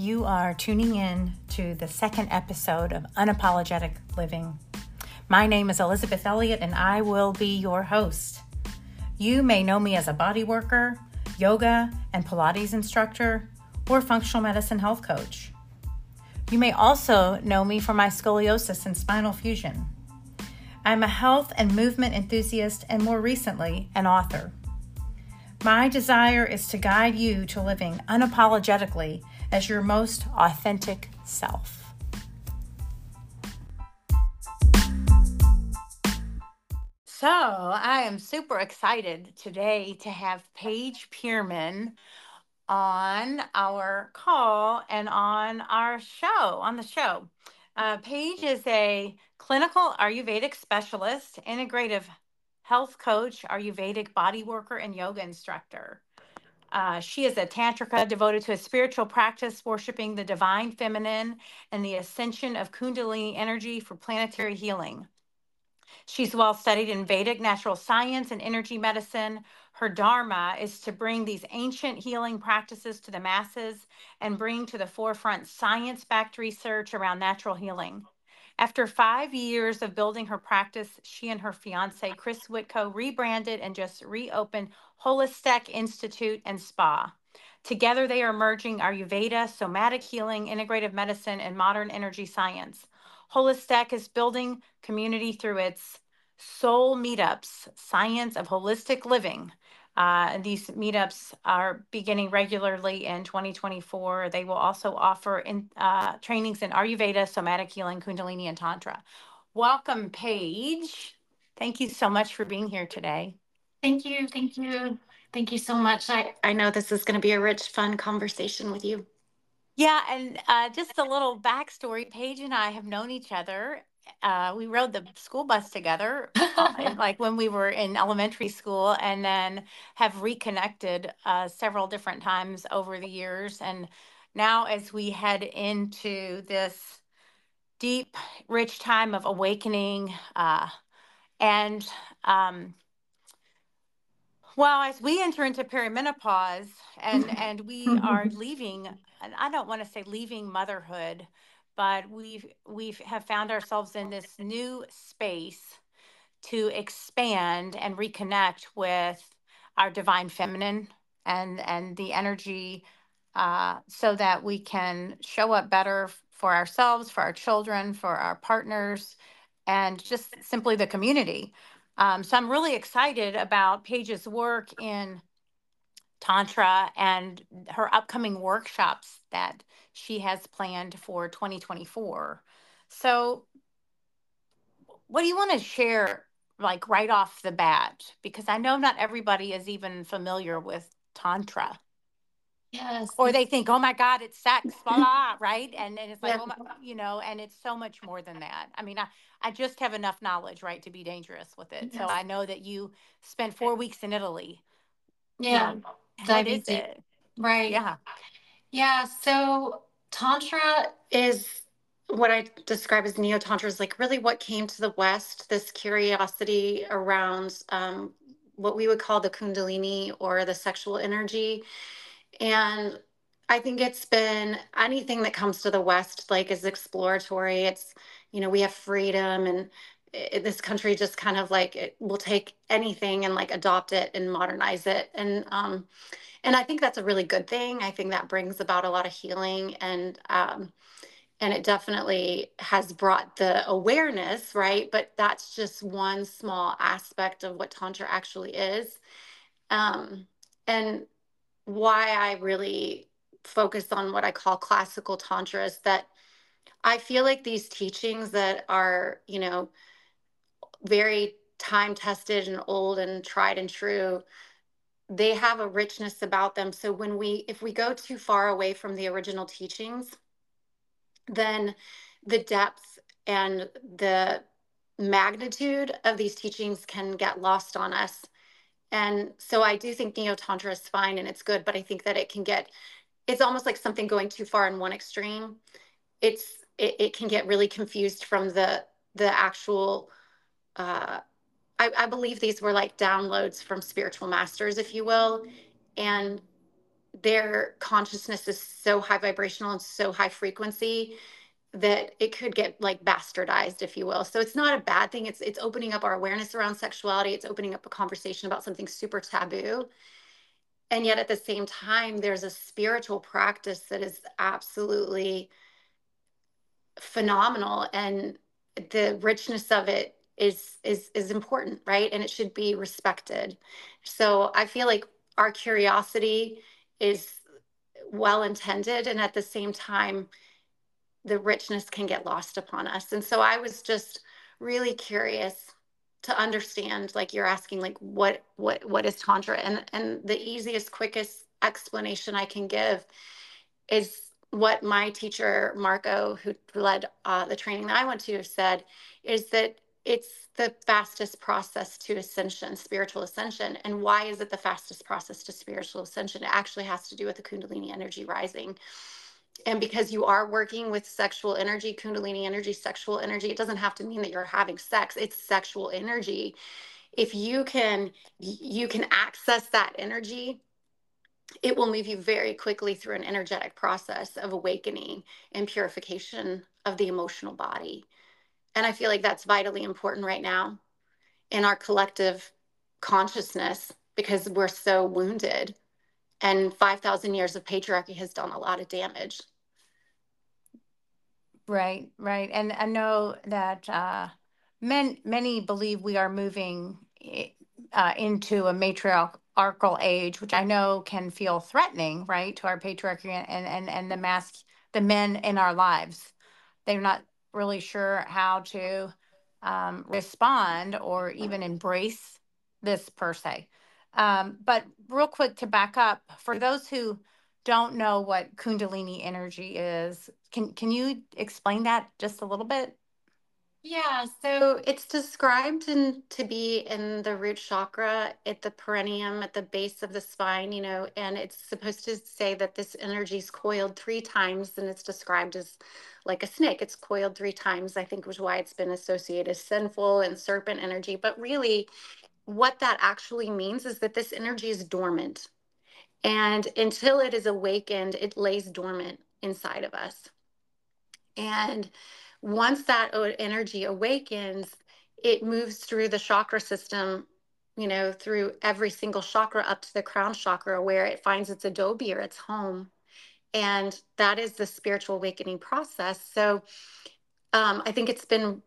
You are tuning in to the second episode of Unapologetic Living. My name is Elizabeth Elliott, and I will be your host. You may know me as a body worker, yoga and Pilates instructor, or functional medicine health coach. You may also know me for my scoliosis and spinal fusion. I'm a health and movement enthusiast, and more recently, an author. My desire is to guide you to living unapologetically as your most authentic self. So, I am super excited today to have Paige Pearman on our call and on our show, on the show. Uh, Paige is a clinical Ayurvedic specialist, integrative health coach, Ayurvedic body worker, and yoga instructor. Uh, she is a tantrika devoted to a spiritual practice, worshiping the divine feminine and the ascension of Kundalini energy for planetary healing. She's well studied in Vedic natural science and energy medicine. Her dharma is to bring these ancient healing practices to the masses and bring to the forefront science backed research around natural healing. After five years of building her practice, she and her fiance, Chris Whitcoe, rebranded and just reopened Holistech Institute and Spa. Together, they are merging Ayurveda, somatic healing, integrative medicine, and modern energy science. Holistech is building community through its soul meetups, science of holistic living, uh, these meetups are beginning regularly in 2024. They will also offer in, uh, trainings in Ayurveda, somatic healing, Kundalini, and Tantra. Welcome, Paige. Thank you so much for being here today. Thank you. Thank you. Thank you so much. I, I know this is going to be a rich, fun conversation with you. Yeah, and uh, just a little backstory Paige and I have known each other uh, we rode the school bus together, uh, like when we were in elementary school, and then have reconnected uh, several different times over the years. And now, as we head into this deep, rich time of awakening, uh, and um, well, as we enter into perimenopause, and and we are leaving, and I don't want to say leaving motherhood but we've we've have found ourselves in this new space to expand and reconnect with our divine feminine and and the energy uh, so that we can show up better for ourselves for our children for our partners and just simply the community. Um, so i'm really excited about paige's work in tantra and her upcoming workshops that she has planned for 2024. So, what do you want to share, like right off the bat? Because I know not everybody is even familiar with Tantra. Yes. Or they think, oh my God, it's sex, blah, blah, right? And, and it's like, yeah. oh my, you know, and it's so much more than that. I mean, I, I just have enough knowledge, right, to be dangerous with it. Yes. So I know that you spent four weeks in Italy. Yeah. You know, what is it? Right. Yeah. Yeah. So Tantra is what I describe as Neo Tantra is like really what came to the West, this curiosity around um, what we would call the Kundalini or the sexual energy. And I think it's been anything that comes to the West, like is exploratory. It's, you know, we have freedom and it, this country just kind of like it will take anything and like adopt it and modernize it. And, um, and I think that's a really good thing. I think that brings about a lot of healing and um, and it definitely has brought the awareness, right? But that's just one small aspect of what tantra actually is. Um, and why I really focus on what I call classical tantra is that I feel like these teachings that are, you know, very time tested and old and tried and true they have a richness about them. So when we, if we go too far away from the original teachings, then the depth and the magnitude of these teachings can get lost on us. And so I do think Neo Tantra is fine and it's good, but I think that it can get, it's almost like something going too far in one extreme. It's, it, it can get really confused from the, the actual, uh, I, I believe these were like downloads from spiritual masters, if you will. And their consciousness is so high vibrational and so high frequency that it could get like bastardized if you will. So it's not a bad thing. It's it's opening up our awareness around sexuality. It's opening up a conversation about something super taboo. And yet at the same time there's a spiritual practice that is absolutely phenomenal. And the richness of it is is is important right? And it should be respected. So i feel like our curiosity is well intended and at the same time the richness can get lost upon us. And so i was just really curious to understand like you're asking like what what what is tantra? And and the easiest quickest explanation i can give is what my teacher marco who led uh, the training that i went to said is that it's the fastest process to ascension spiritual ascension. And why is it the fastest process to spiritual ascension? It actually has to do with the kundalini energy rising. And because you are working with sexual energy kundalini energy sexual energy it doesn't have to mean that you're having sex. It's sexual energy. If you can you can access that energy it will move you very quickly through an energetic process of awakening and purification of the emotional body and i feel like that's vitally important right now in our collective consciousness because we're so wounded and 5000 years of patriarchy has done a lot of damage Right, right. And I know that uh, men, many believe we are moving uh, into a matriarchal age, which I know can feel threatening, right, to our patriarchy and and and the mask, the men in our lives. They're not really sure how to um, respond or even embrace this per se. Um, but real quick to back up, for those who don't know what Kundalini energy is, can can you explain that just a little bit? Yeah, so it's described in to be in the root chakra at the perineum at the base of the spine, you know, and it's supposed to say that this energy is coiled three times and it's described as like a snake. It's coiled three times, I think was why it's been associated as sinful and serpent energy. But really, what that actually means is that this energy is dormant. And until it is awakened, it lays dormant inside of us. And once that energy awakens, it moves through the chakra system, you know, through every single chakra up to the crown chakra where it finds its adobe or its home. And that is the spiritual awakening process. So um, I think it's been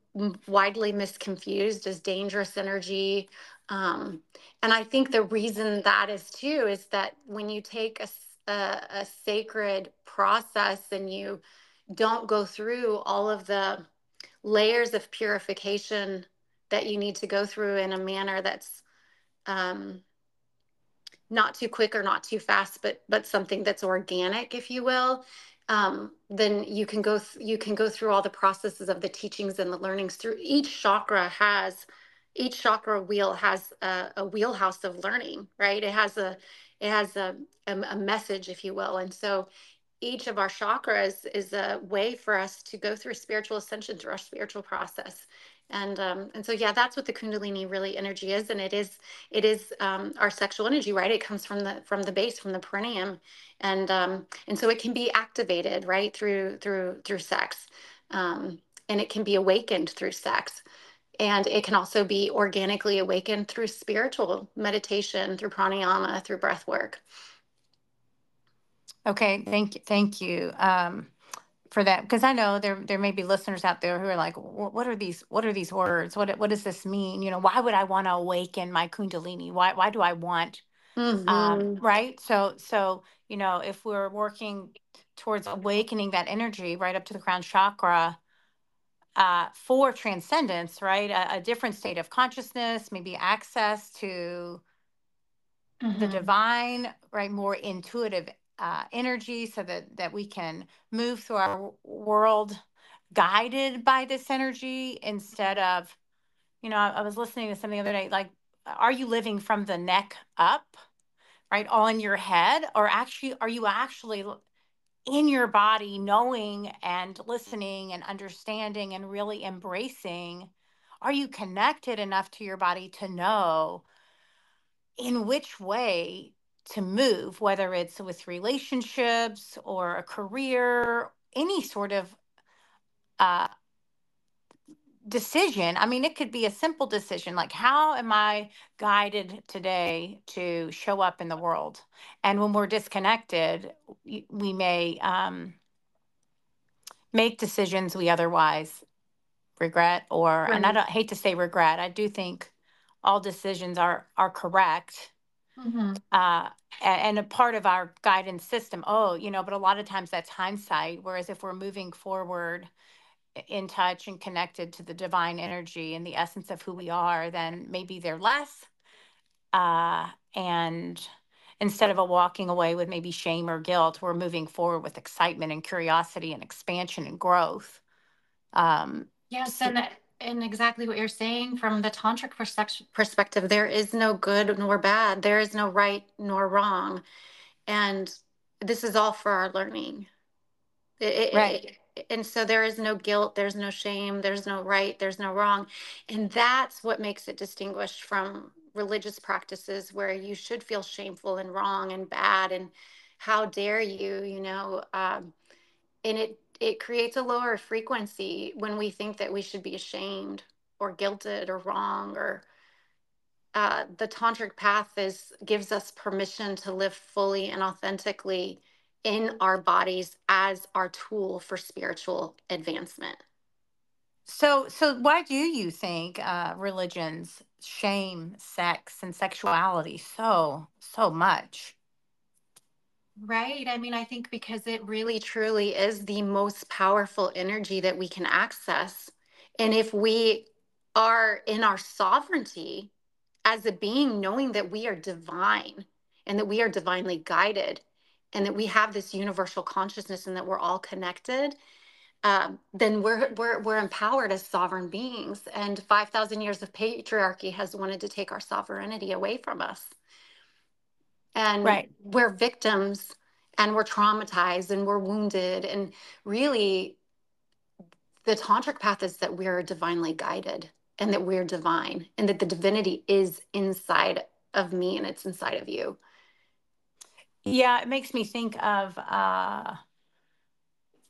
widely misconfused as dangerous energy. Um, and I think the reason that is too is that when you take a, a, a sacred process and you don't go through all of the layers of purification that you need to go through in a manner that's um, not too quick or not too fast, but but something that's organic, if you will. Um, then you can go you can go through all the processes of the teachings and the learnings through each chakra has each chakra wheel has a, a wheelhouse of learning right it has a it has a, a, a message if you will and so each of our chakras is a way for us to go through spiritual ascension through our spiritual process. And um, and so yeah that's what the kundalini really energy is. And it is it is um, our sexual energy right? It comes from the from the base from the perineum. And um, and so it can be activated right through through through sex. Um, and it can be awakened through sex. And it can also be organically awakened through spiritual meditation through pranayama through breath work Okay, thank you, thank you um, for that. Because I know there there may be listeners out there who are like, what are these? What are these words? What what does this mean? You know, why would I want to awaken my Kundalini? Why why do I want um, hmm right? So so you know, if we're working towards awakening that energy right up to the crown chakra uh, for transcendence, right? A, a different state of consciousness, maybe access to the hmm divine, right? More intuitive uh, energy so that that we can move through our world guided by this energy instead of, you know, I, I was listening to something the other day, like, are you living from the neck up, right, on your head, or actually, are you actually in your body, knowing and listening and understanding and really embracing? Are you connected enough to your body to know in which way? To move, whether it's with relationships or a career, any sort of uh, decision. I mean, it could be a simple decision like, how am I guided today to show up in the world? And when we're disconnected, we may um, make decisions we otherwise regret, or, and I don't hate to say regret, I do think all decisions are are correct. Mm-hmm. Uh, and a part of our guidance system. Oh, you know, but a lot of times that's hindsight. Whereas if we're moving forward in touch and connected to the divine energy and the essence of who we are, then maybe they're less. Uh, and instead of a walking away with maybe shame or guilt, we're moving forward with excitement and curiosity and expansion and growth. Um, yes, so- and that, and exactly what you're saying from the tantric perspective, there is no good nor bad. There is no right nor wrong, and this is all for our learning. It, right. It, and so there is no guilt there's no shame there's no right there's no wrong and that's what makes it distinguished from religious practices where you should feel shameful and wrong and bad and how dare you you know um, and it it creates a lower frequency when we think that we should be ashamed or guilted or wrong or uh, the tantric path is gives us permission to live fully and authentically in our bodies as our tool for spiritual advancement. So, so why do you think uh, religions shame sex and sexuality so so much? Right. I mean, I think because it really truly is the most powerful energy that we can access. And if we are in our sovereignty as a being, knowing that we are divine and that we are divinely guided, and that we have this universal consciousness and that we're all connected, um, then we're, we're, we're empowered as sovereign beings. And 5,000 years of patriarchy has wanted to take our sovereignty away from us. And right. we're victims and we're traumatized and we're wounded. And really, the tantric path is that we're divinely guided and that we're divine and that the divinity is inside of me and it's inside of you. Yeah, it makes me think of uh,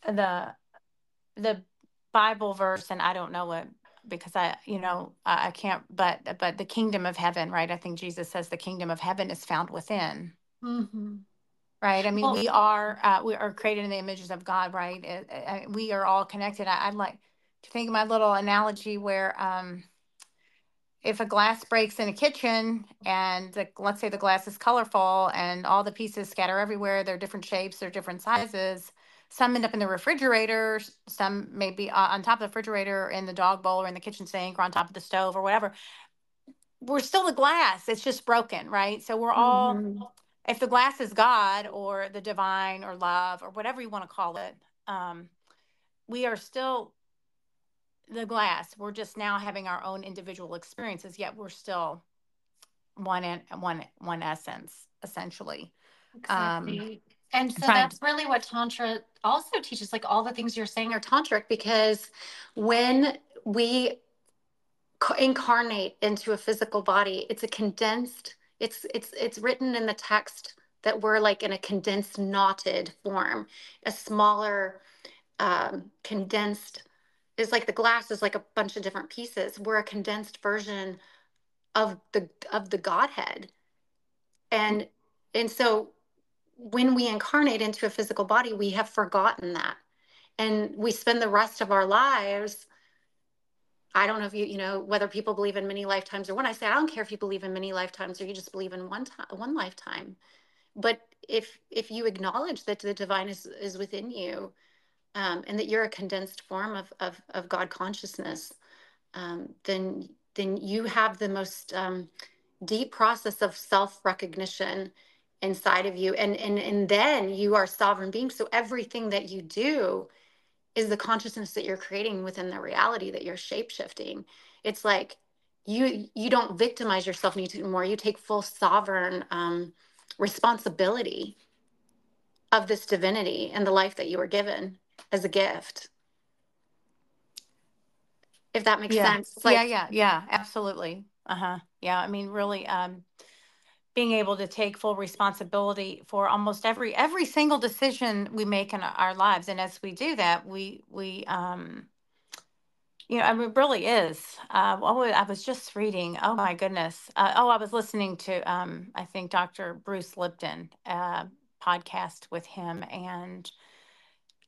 the the Bible verse, and I don't know it because I, you know, I can't. But but the kingdom of heaven, right? I think Jesus says the kingdom of heaven is found within. Mm-hmm. Right. I mean, well, we are uh, we are created in the images of God, right? It, it, we are all connected. I, would like to think of my little analogy where. Um, if a glass breaks in a kitchen and the, let's say the glass is colorful and all the pieces scatter everywhere, they're different shapes, they're different sizes. Some end up in the refrigerator, some maybe uh, on top of the refrigerator, in the dog bowl, or in the kitchen sink, or on top of the stove, or whatever. We're still the glass, it's just broken, right? So we're all, mm-hmm. if the glass is God or the divine or love or whatever you want to call it, um, we are still the glass. We're just now having our own individual experiences, yet we're still one in, one one essence, essentially. Exactly. Um, and so that's really what Tantra also teaches, like all the things you're saying are tantric, because when we incarnate into a physical body, it's a condensed, it's it's it's written in the text that we're like in a condensed knotted form, a smaller um, condensed is like the glass is like a bunch of different pieces. We're a condensed version of the of the Godhead. And and so when we incarnate into a physical body, we have forgotten that. And we spend the rest of our lives I don't know if you, you know, whether people believe in many lifetimes or one. I say, I don't care if you believe in many lifetimes or you just believe in one time, one lifetime. But if if you acknowledge that the divine is is within you, um, and that you're a condensed form of, of, of God consciousness, um, then then you have the most um, deep process of self recognition inside of you, and and and then you are sovereign being. So everything that you do is the consciousness that you're creating within the reality that you're shape shifting. It's like you you don't victimize yourself anymore. You take full sovereign um, responsibility of this divinity and the life that you were given as a gift. If that makes yeah. sense. Like, yeah, yeah, yeah, absolutely. Uh-huh. Yeah. I mean, really, um, being able to take full responsibility for almost every every single decision we make in our lives and as we do that we we um you know, I mean, it really is. Uh, oh, I was just reading. Oh my goodness. Uh, oh, I was listening to, um, I think Dr. Bruce Lipton uh, podcast with him, and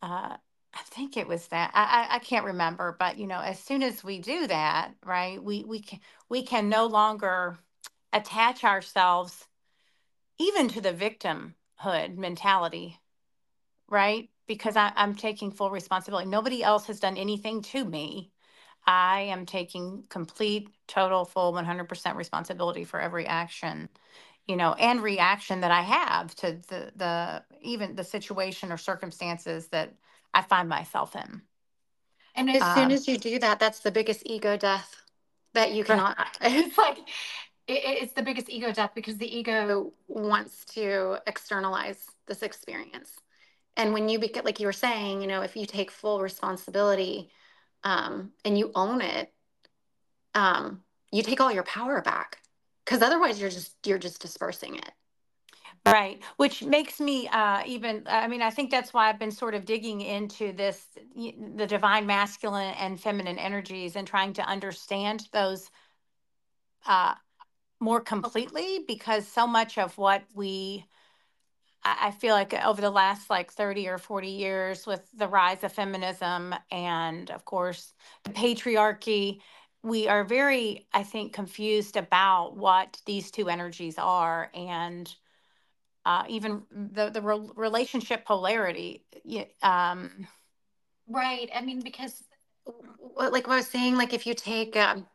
uh, I think it was that. I, I I can't remember, but you know, as soon as we do that, right, we we can we can no longer attach ourselves even to the victimhood mentality, right? Because I, I'm taking full responsibility. Nobody else has done anything to me I am taking complete, total, full 100% responsibility for every action, you know, and reaction that I have to the the even the situation or circumstances that I find myself in. And as soon um, as you do that, that's the biggest ego death that you cannot. It's like it, it's the biggest ego death because the ego wants to externalize this experience. And when you get like you were saying, you know, if you take full responsibility um, and you own it, um, you take all your power back because otherwise you're just you're just dispersing it. Right, which makes me uh, even. I mean, I think that's why I've been sort of digging into this, the divine masculine and feminine energies, and trying to understand those uh, more completely, because so much of what we I feel like over the last like 30 or 40 years with the rise of feminism and of course the patriarchy, we are very, I think, confused about what these two energies are and uh, even the, the re- relationship polarity. Um, right. I mean, because like what I was saying, like if you take um,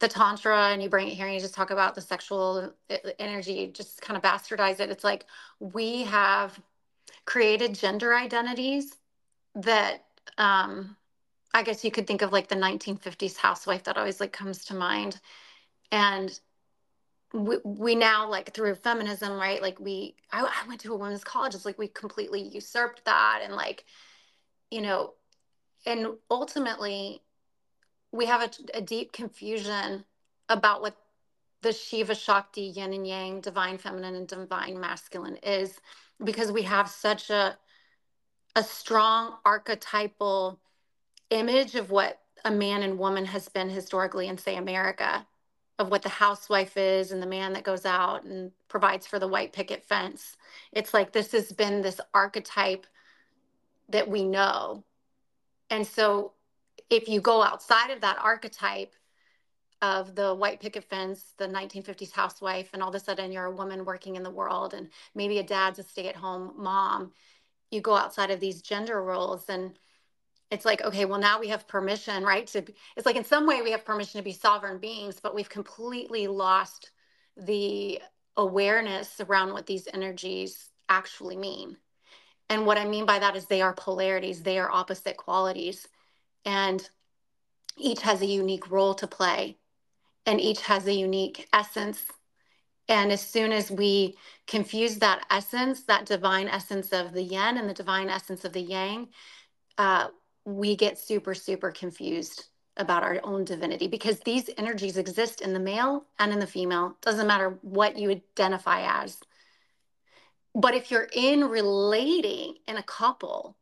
the tantra and you bring it here and you just talk about the sexual uh, energy just kind of bastardize it. It's like we have created gender identities that um i guess you could think of like the 1950s housewife that always like comes to mind. And we, we now like through feminism right like we I, I went to a women's college it's like we completely usurped that and like you know and ultimately we have a, a deep confusion about what the Shiva Shakti yin and yang, divine feminine and divine masculine is because we have such a a strong archetypal image of what a man and woman has been historically in say America of what the housewife is and the man that goes out and provides for the white picket fence. It's like this has been this archetype that we know. And so if you go outside of that archetype of the white picket fence, the 1950s housewife, and all of a sudden you're a woman working in the world, and maybe a dad's a stay at home mom, you go outside of these gender roles and it's like okay well now we have permission right to be, it's like in some way we have permission to be sovereign beings but we've completely lost the awareness around what these energies actually mean. And what i mean by that is they are polarities they are opposite qualities and each has a unique role to play and each has a unique essence. And as soon as we confuse that essence that divine essence of the yin and the divine essence of the yang uh, we get super super confused about our own divinity because these energies exist in the male and in the female. Doesn't matter what you identify as. But if you're in relating in a couple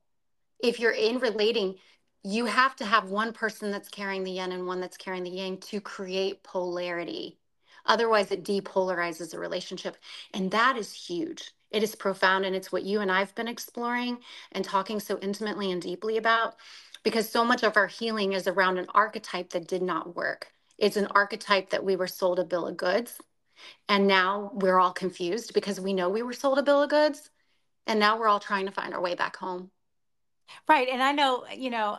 if you're in relating you have to have one person that's carrying the yin and one that's carrying the yang to create polarity. Otherwise, it depolarizes a relationship. And that is huge. It is profound. And it's what you and I've been exploring and talking so intimately and deeply about because so much of our healing is around an archetype that did not work. It's an archetype that we were sold a bill of goods. And now we're all confused because we know we were sold a bill of goods. And now we're all trying to find our way back home. Right. And I know, you know,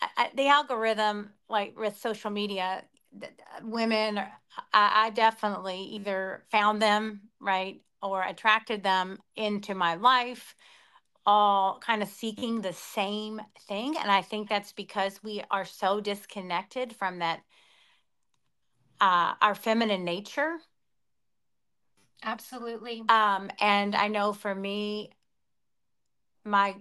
I, the algorithm, like with social media, women, I, I definitely either found them, right, or attracted them into my life, all kind of seeking the same thing. And I think that's because we are so disconnected from that, uh, our feminine nature. Absolutely. Um, and I know for me, my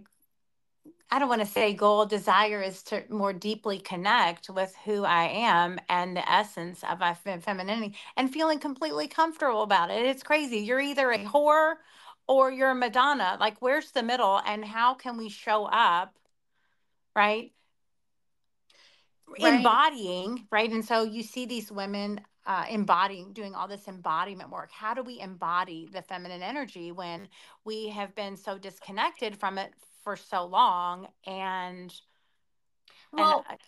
I don't want to say goal, desire is to more deeply connect with who I am and the essence of my femininity and feeling completely comfortable about it. It's crazy. You're either a whore or you're a Madonna. Like, where's the middle? And how can we show up, right? Right. Embodying, right? And so you see these women uh, embodying, doing all this embodiment work. How do we embody the feminine energy when we have been so disconnected from it for so long? And Well, and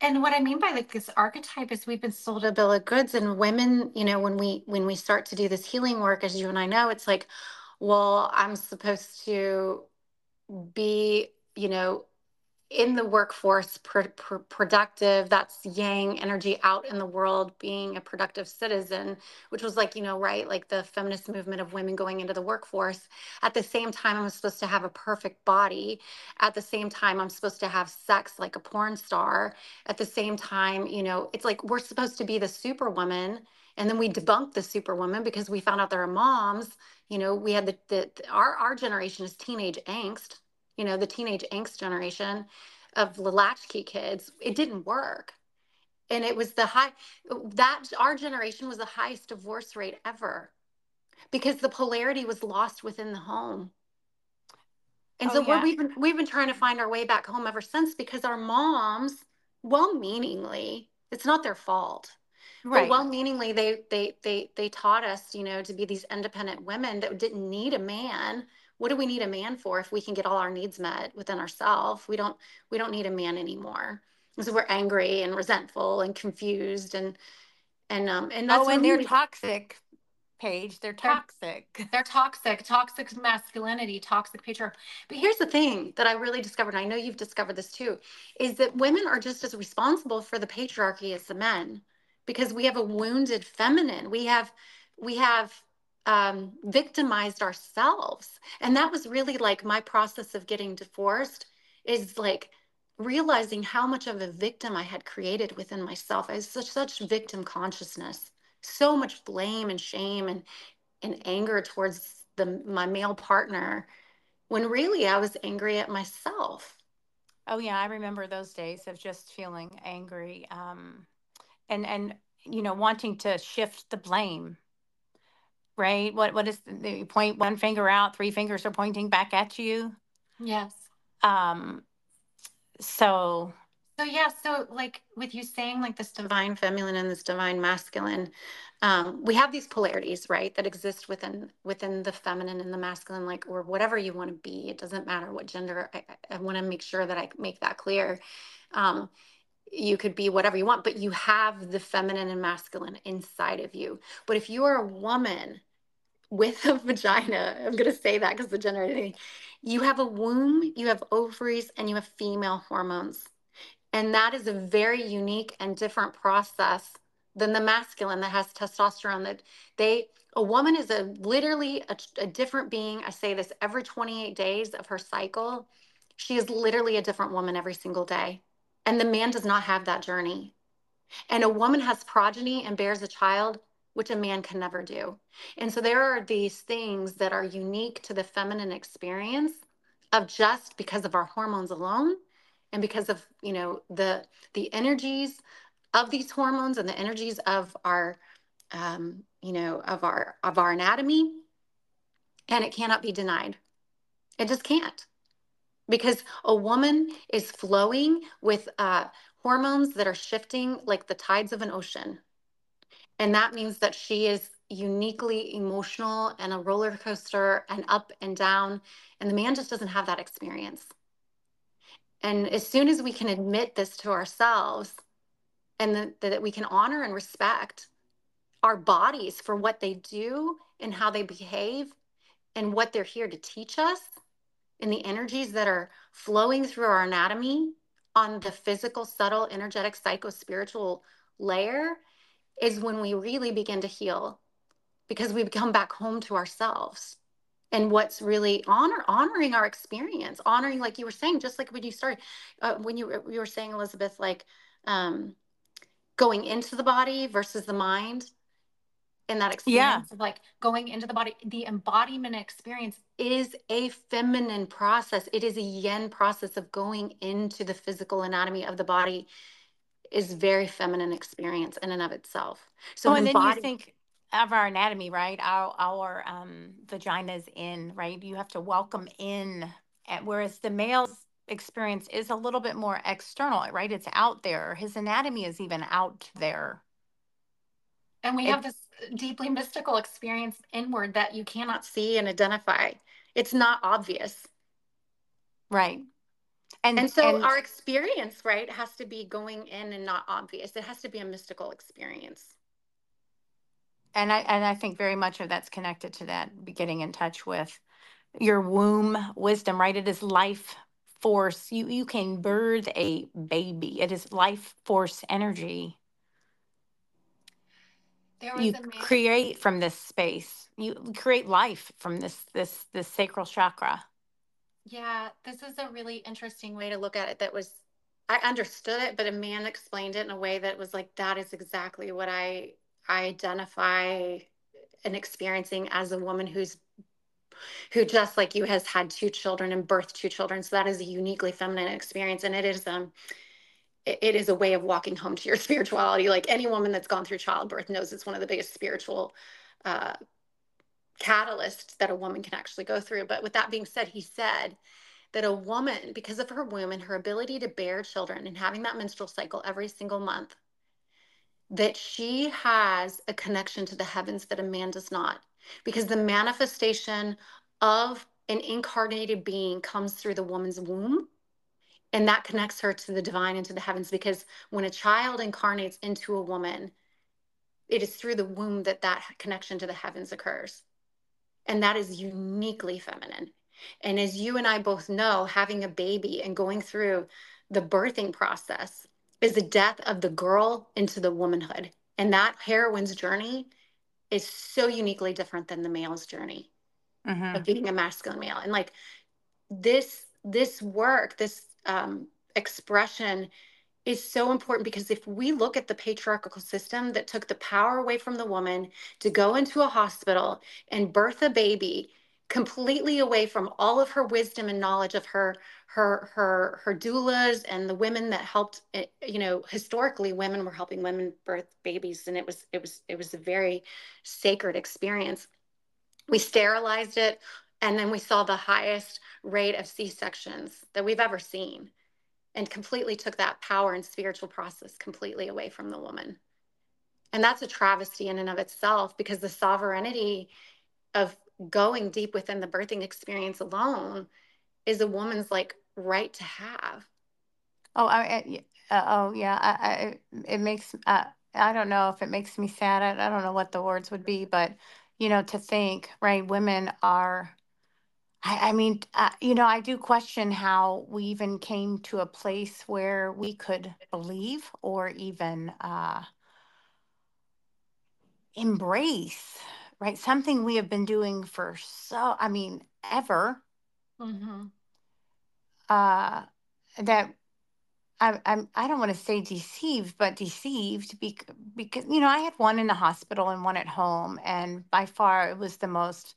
and what I mean by like this archetype is we've been sold a bill of goods and women, you know, when we when we start to do this healing work, as you and I know, it's like, well, I'm supposed to be, you know, in the workforce, pr- pr- productive. That's yang energy out in the world, being a productive citizen, which was like, you know, right, like the feminist movement of women going into the workforce. At the same time, I'm supposed to have a perfect body. At the same time, I'm supposed to have sex like a porn star. At the same time, you know, it's like we're supposed to be the superwoman. And then we debunked the superwoman because we found out there are moms. You know, we had the, the our our generation is teenage angst you know, the teenage angst generation of the latchkey kids, it didn't work. And it was the high, that our generation was the highest divorce rate ever because the polarity was lost within the home. And Oh, so yeah. we've been we've been trying to find our way back home ever since because our moms, well-meaningly, it's not their fault. But right. well-meaningly, they they they they taught us, you know, to be these independent women that didn't need a man what do we need a man for if we can get all our needs met within ourselves we don't we don't need a man anymore and so we're angry and resentful and confused and and um and that's oh, and they're we- toxic, Paige. They're They're- toxic. they're toxic toxic masculinity toxic patriarchy but here's the thing that i really discovered and i know you've discovered this too is that women are just as responsible for the patriarchy as the men because we have a wounded feminine we have we have um, victimized ourselves and that was really like my process of getting divorced is like realizing how much of a victim i had created within myself i was such such victim consciousness so much blame and shame and and anger towards the my male partner when really I was angry at myself. Oh yeah, I remember those days of just feeling angry, um, and and you know wanting to shift the blame. Right? What what is the, the point? One finger out, three fingers are pointing back at you. Yes. Um, so So yeah, so like with you saying like this divine feminine and this divine masculine, um, we have these polarities, right, that exist within within the feminine and the masculine, like or whatever you want to be. It doesn't matter what gender. I, I want to make sure that I make that clear. Um, you could be whatever you want, but you have the feminine and masculine inside of you. But if you are a woman with a vagina, I'm going to say that because the gender you have a womb, you have ovaries, and you have female hormones. And that is a very unique and different process than the masculine that has testosterone that they a woman is a literally a, a different being. I say this every 28 days of her cycle. She is literally a different woman every single day. And the man does not have that journey. And a woman has progeny and bears a child, which a man can never do. And so there are these things that are unique to the feminine experience of just because of our hormones alone and because of, you know, the the energies of these hormones and the energies of our um, you know, of our of our anatomy and it cannot be denied. It just can't because a woman is flowing with uh, hormones that are shifting like the tides of an ocean. And that means that she is uniquely emotional and a roller coaster and up and down. And the man just doesn't have that experience. And as soon as we can admit this to ourselves and that, that we can honor and respect our bodies for what they do and how they behave and what they're here to teach us and the energies that are flowing through our anatomy on the physical, subtle, energetic, psycho spiritual layer is when we really begin to heal because we come back home to ourselves. And what's really honor honoring our experience honoring like you were saying just like when you started uh, when you, you were saying elizabeth like um, going into the body versus the mind in that Yeah. experience of like going into the body. The embodiment experience is a feminine process. It is a yin process of going into the physical anatomy of the body is very feminine experience in and of itself. So Oh, and then you think of our anatomy, right? Our our um vagina's in, right? You have to welcome in, and whereas the male's experience is a little bit more external, right? It's out there. His anatomy is even out there. and we have this deeply mystical experience inward that you cannot see and identify. It's not obvious. right. And And so and our experience, right, has to be going in and not obvious. It has to be a mystical experience. and I and I think very much of that's connected to that getting in touch with your womb wisdom, right? It is life force. You you can birth a baby. It is life force energy. There was You a man. create from this space. You create life from this this this sacral chakra. Yeah, this is a really interesting way to look at it. That was, I understood it, but a man explained it in a way that was like, that is exactly what I I identify and experiencing as a woman who's who just like you has had two children and birthed two children. So that is a uniquely feminine experience, and it is um it, is a way of walking home to your spirituality. Like any woman that's gone through childbirth knows it's one of the biggest spiritual uh, catalysts that a woman can actually go through. But with that being said, he said that a woman, because of her womb and her ability to bear children and having that menstrual cycle every single month, that she has a connection to the heavens that a man does not. Because the manifestation of an incarnated being comes through the woman's womb. And that connects her to the divine and to the heavens. Because when a child incarnates into a woman, it is through the womb that that connection to the heavens occurs. And that is uniquely feminine. And as you and I both know, having a baby and going through the birthing process is the death of the girl into the womanhood. And that heroine's journey is so uniquely different than the male's journey Mm-hmm. of being a masculine male. And like this, this work, this um, expression is so important because if we look at the patriarchal system that took the power away from the woman to go into a hospital and birth a baby completely away from all of her wisdom and knowledge of her her her her doulas and the women that helped eh, you know historically women were helping women birth babies and it was it was it was a very sacred experience. We sterilized it and then we saw the highest rate of c-sections that we've ever seen and completely took that power and spiritual process completely away from the woman. And that's a travesty in and of itself because the sovereignty of going deep within the birthing experience alone is a woman's like right to have. Oh, I, uh, oh yeah. I, I, it makes. Uh, I don't know if it makes me sad. I, I don't know what the words would be, but you know, to think, right? Women are. I, I mean, uh, you know, I do question how we even came to a place where we could believe or even uh, embrace, right? Something we have been doing for so, I mean, ever. Mm-hmm. Uh, that I, I'm, I don't want to say deceived, but deceived because, because, you know, I had one in the hospital and one at home. And by far, it was the most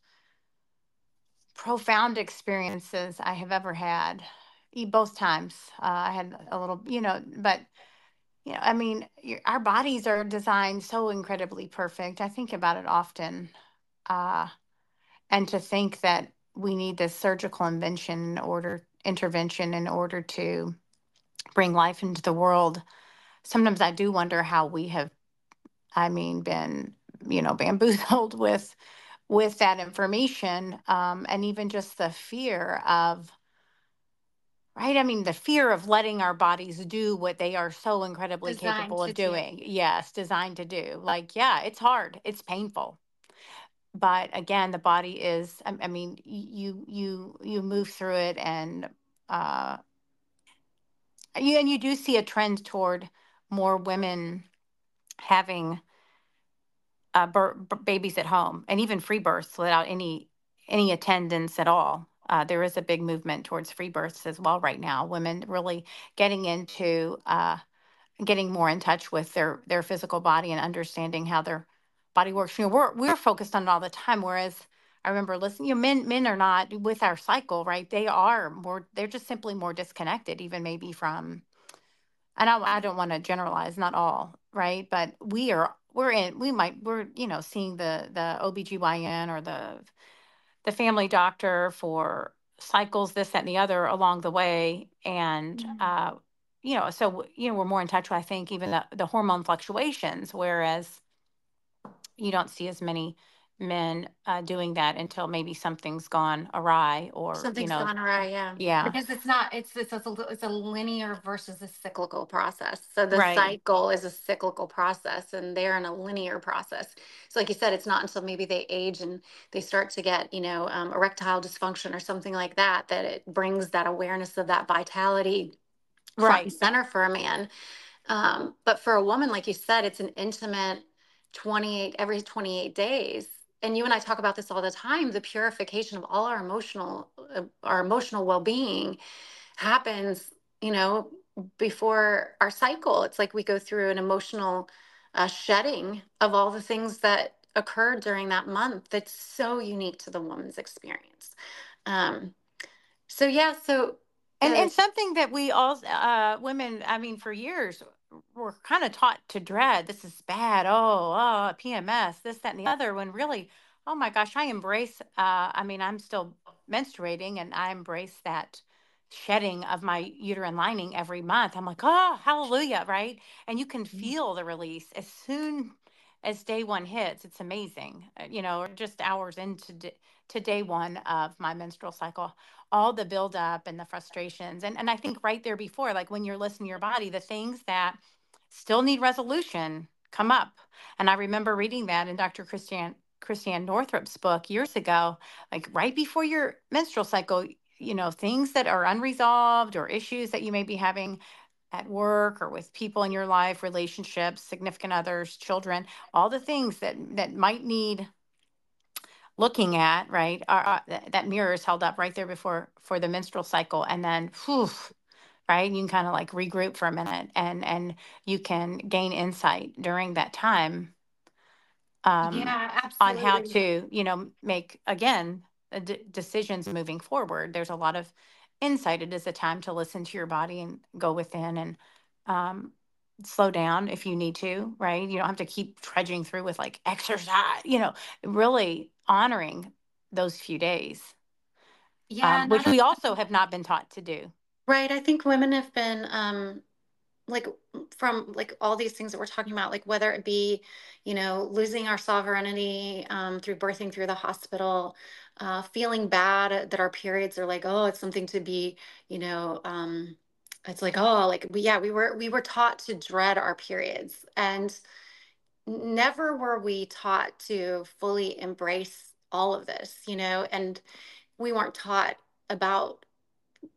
profound experiences I have ever had. Both times, uh, I had a little, you know, but, you know, I mean, our bodies are designed so incredibly perfect. I think about it often. Uh, and to think that we need this surgical invention in order, intervention in order to bring life into the world sometimes I do wonder how we have, I mean, been, you know, bamboozled with with that information, um, and even just the fear of, right? I mean, the fear of letting our bodies do what they are so incredibly Designed capable of do. doing. Yes, designed to do. Like, yeah, it's hard, it's painful. But again, the body is, I, I mean, you you you move through it and uh you and you do see a trend toward more women having uh, babies at home and even free births without any any attendance at all. Uh, there is a big movement towards free births as well right now. Women really getting into uh, getting more in touch with their their physical body and understanding how their body works. You know, we're we're focused on it all the time. Whereas I remember listening, you know, men men are not with our cycle, right? They are more. They're just simply more disconnected, even maybe from. And I, I don't want to generalize, not all, right? But we are we're in we might we're you know seeing the the OBGYN or the the family doctor for cycles this that and the other along the way and Mhm. uh you know so you know we're more in touch with i think even the, the hormone fluctuations whereas you don't see as many men uh, doing that until maybe something's gone awry or you Something's know gone awry, yeah. yeah Because it's not, it's it's a, it's a linear versus a cyclical process. So the right cycle is a cyclical process and they're in a linear process. So like you said, it's not until maybe they age and they start to get, you know, um, erectile dysfunction or something like that, that it brings that awareness of that vitality front and right center for a man. Um, but for a woman, like you said, it's an intimate 28 every 28 days. And you and I talk about this all the time. The purification of all our emotional, uh, our emotional well-being happens, you know, before our cycle. It's like we go through an emotional uh, shedding of all the things that occurred during that month. That's so unique to the woman's experience. Um, so yeah, so And and something that we all uh women, I mean, for years were kind of taught to dread. This is bad. Oh, oh, PMS, this, that, and the other. When really, oh my gosh, I embrace. Uh, I mean, I'm still menstruating, and I embrace that shedding of my uterine lining every month. I'm like, oh, hallelujah, right? And you can feel the release as soon as day one hits. It's amazing, uh, you know, or just hours into d- to day one of my menstrual cycle all the buildup and the frustrations. And and I think right there before, like when you're listening to your body, the things that still need resolution come up. And I remember reading that in Dr. Christiane Christiane Northrup's book years ago, like right before your menstrual cycle, you know, things that are unresolved or issues that you may be having at work or with people in your life, relationships, significant others, children, all the things that that might need looking at, right? Are, uh, that mirror is held up right there before for the menstrual cycle, and then, whew, right? You can kind of like regroup for a minute, and and you can gain insight during that time um, yeah, on how to, you know, make again d- decisions moving forward. There's a lot of insight. It is a time to listen to your body and go within and um, slow down if you need to, right? You don't have to keep trudging through with like exercise, you know, really honoring those few days, Yeah, um, which we also have not been taught to do. Right. I think women have been um like from like all these things that we're talking about, like whether it be, you know, losing our sovereignty um through birthing through the hospital, uh feeling bad that our periods are like, oh, it's something to be, you know, um it's like, oh, like we yeah, we were we were taught to dread our periods and never were we taught to fully embrace all of this, you know, and we weren't taught about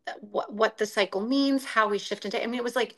uh, what what the cycle means, how we shift into. I mean, it was like,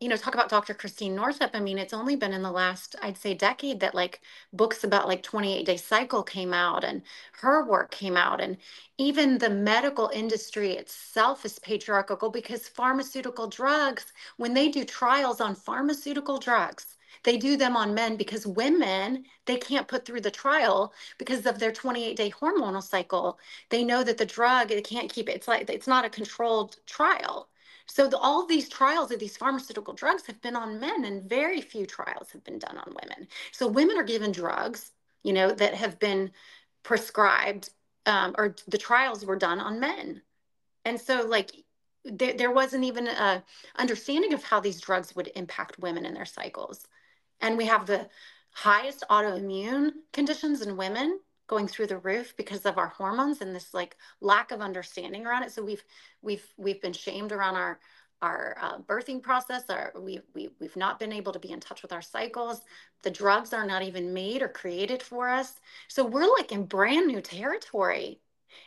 you know, talk about Dr. Christine Northrup. I mean, it's only been in the last, I'd say, decade that like books about like 28 day cycle came out and her work came out. And even the medical industry itself is patriarchal because pharmaceutical drugs, when they do trials on pharmaceutical drugs, they do them on men because women, they can't put through the trial because of their 28 day hormonal cycle. They know that the drug it can't keep it. It's like it's not a controlled trial. So the, all these trials of these pharmaceutical drugs have been on men and very few trials have been done on women. So women are given drugs you know that have been prescribed um, or the trials were done on men. And so like there, there wasn't even a understanding of how these drugs would impact women in their cycles and we have the highest autoimmune conditions in women going through the roof because of our hormones and this like lack of understanding around it. So we've we've we've been shamed around our our uh, birthing process. Our we, we we've not been able to be in touch with our cycles. The drugs are not even made or created for us. So we're like in brand new territory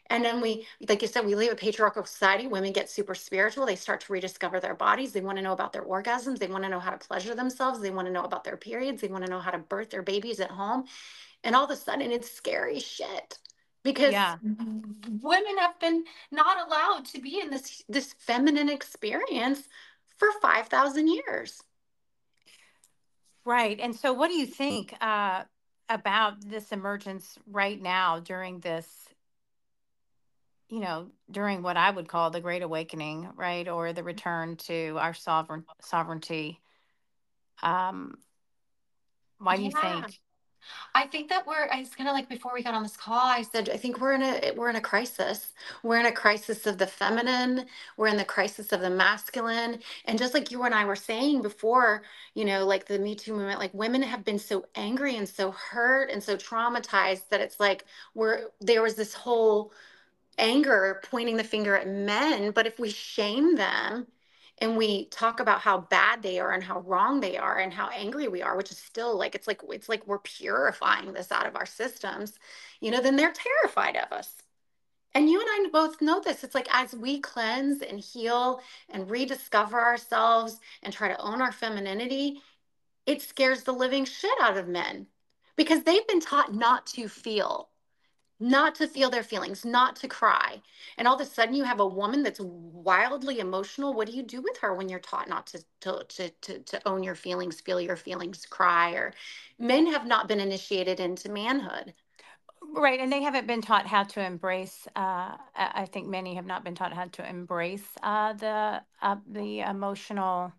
and then we, like you said, we leave a patriarchal society. Women get super spiritual. They start to rediscover their bodies. They want to know about their orgasms. They want to know how to pleasure themselves. They want to know about their periods. They want to know how to birth their babies at home. And all of a sudden, it's scary shit because Yeah, women have been not allowed to be in this this feminine experience for 5,000 years. right. And so, what do you think? Uh, about this emergence right now during this you know during what i would call the great awakening right or the return to our sovereign sovereignty um why do you think I think that we're I was kind of like before we got on this call, I said I think we're in a we're in a crisis. We're in a crisis of the feminine, we're in the crisis of the masculine. And just like you and I were saying before, you know, like the Me Too movement, like women have been so angry and so hurt and so traumatized that it's like we're there was this whole anger pointing the finger at men, but if we shame them and we talk about how bad they are and how wrong they are and how angry we are, which is still like it's like it's like we're purifying this out of our systems, you know, then they're terrified of us. And you and I both know this. It's like as we cleanse and heal and rediscover ourselves and try to own our femininity, it scares the living shit out of men because they've been taught not to feel not to feel their feelings, not to cry. And all of a sudden you have a woman that's wildly emotional. What do you do with her when you're taught not to to to to, to own your feelings, feel your feelings, cry or men have not been initiated into manhood. right and they haven't been taught how to embrace uh i think many have not been taught how to embrace uh the uh, the emotional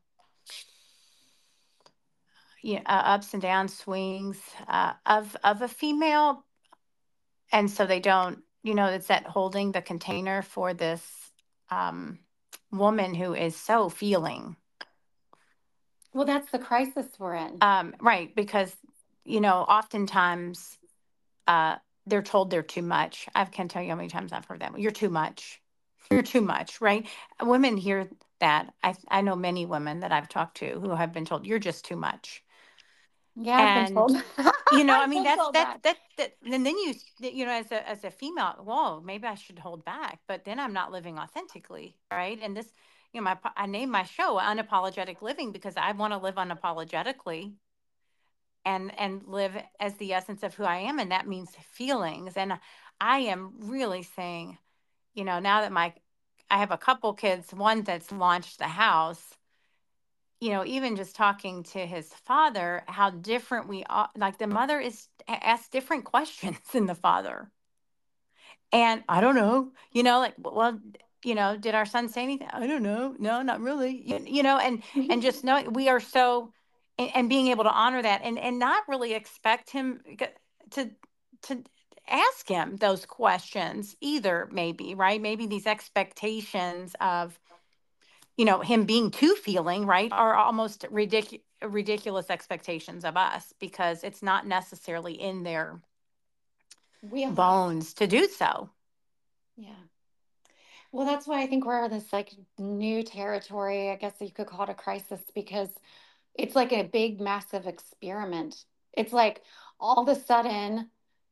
yeah, uh, ups and downs, swings uh, of of a female and so they don't you know it's that holding the container for this um woman who is so feeling. Well, that's the crisis we're in. um right because you know oftentimes uh they're told they're too much. I can't tell you how many times i've heard that. You're too much. You're too much right? Women hear that. I i know many women that i've talked to who have been told you're just too much Yeah, I've been told. you know i mean that's that that. that that and then you you know as a as a female whoa maybe i should hold back but then i'm not living authentically right and this you know my i named my show unapologetic living because i want to live unapologetically and and live as the essence of who i am and that means feelings and i am really saying you know now that my i have a couple kids one that's launched the house you know, even just talking to his father, how different we are. Like the mother is asks different questions than the father. And I don't know, you know, like, well, you know, did our son say anything? I don't know. No, not really. You, you know, and mm-hmm. and just knowing we are so and, and being able to honor that and and not really expect him to to ask him those questions either maybe right maybe these expectations of you know, him being too feeling, right, are almost ridic- ridiculous expectations of us because it's not necessarily in their Wheelhouse. bones to do so. Yeah. Well, that's why I think we're in this like new territory. I guess you could call it a crisis because it's like a big, massive experiment. It's like all of a sudden,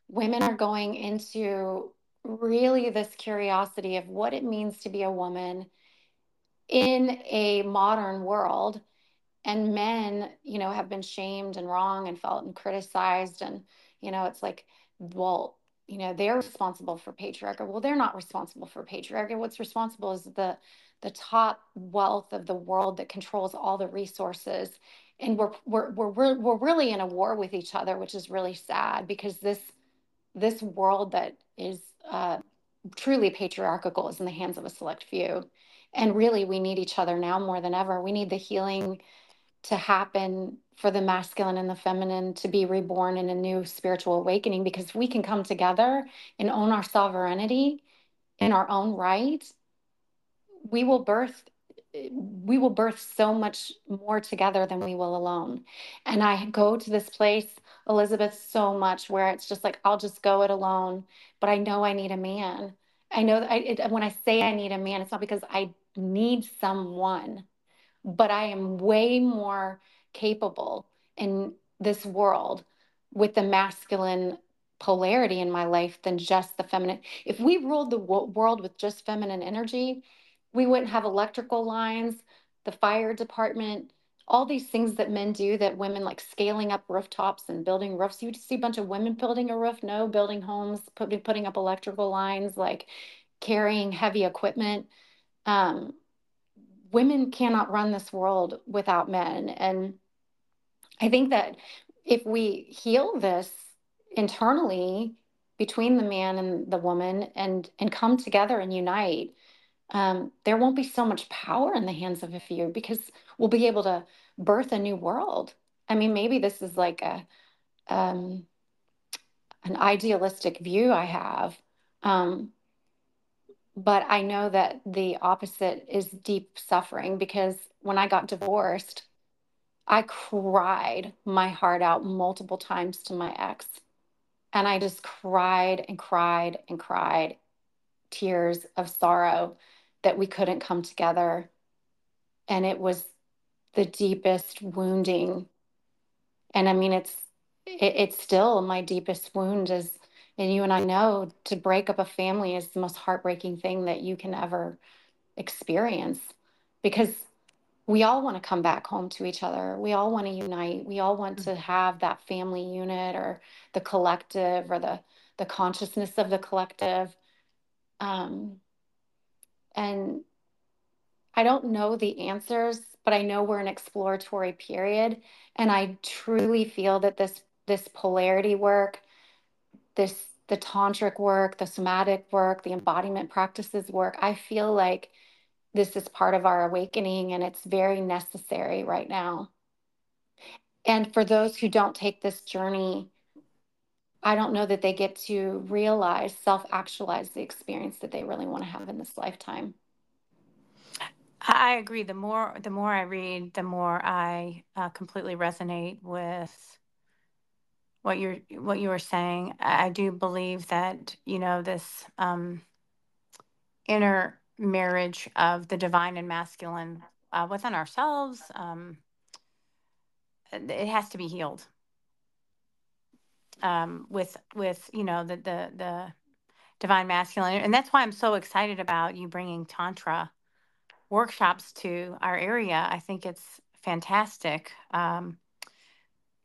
women are going into really this curiosity of what it means to be a woman in a modern world and men you know have been shamed and wrong and felt and criticized and you know it's like well you know they're responsible for patriarchy. Well they're not responsible for patriarchy. What's responsible is the the top wealth of the world that controls all the resources and we're we're we're, we're, really in a war with each other which is really sad because this this world that is uh, truly patriarchal is in the hands of a select few and really we need each other now more than ever. We need the healing to happen for the masculine and the feminine to be reborn in a new spiritual awakening because we can come together and own our sovereignty in our own right. We will birth we will birth so much more together than we will alone. And i go to this place elizabeth so much where it's just like i'll just go it alone but i know i need a man i know that I, it, when i say i need a man it's not because i need someone but I am way more capable in this world with the masculine polarity in my life than just the feminine. If we ruled the wo- world with just feminine energy, we wouldn't have electrical lines, the fire department, all these things that men do that women like scaling up rooftops and building roofs. You see a bunch of women building a roof, no, building homes, putting up electrical lines, like carrying heavy equipment. Um, women cannot run this world without men. And I think that if we heal this internally between the man and the woman and and come together and unite um, there won't be so much power in the hands of a few because we'll be able to birth a new world. I mean maybe this is like a um, an idealistic view i have um, but i know that the opposite is deep suffering because when i got divorced i cried my heart out multiple times to my ex and I just cried and cried and cried tears of sorrow that we couldn't come together. And it was the deepest wounding. And I mean, it's, it, it's still my deepest wound is, and you and I know to break up a family is the most heartbreaking thing that you can ever experience because we all want to come back home to each other. We all want to unite. We all want to have that family unit or the collective or the the consciousness of the collective. Um, and I don't know the answers, but I know we're an exploratory period, and I truly feel that this this polarity work, this the tantric work, the somatic work, the embodiment practices work, I feel like this is part of our awakening and it's very necessary right now. And for those who don't take this journey, I don't know that they get to realize, self actualize the experience that they really want to have in this lifetime. I agree. The more the more I read, the more I uh, completely resonate with what you're what you were saying. I do believe that you know this um, inner marriage of the divine and masculine uh, within ourselves. Um, it has to be healed um, with with you know the the the divine masculine, and that's why I'm so excited about you bringing tantra workshops to our area. I think it's fantastic. Um,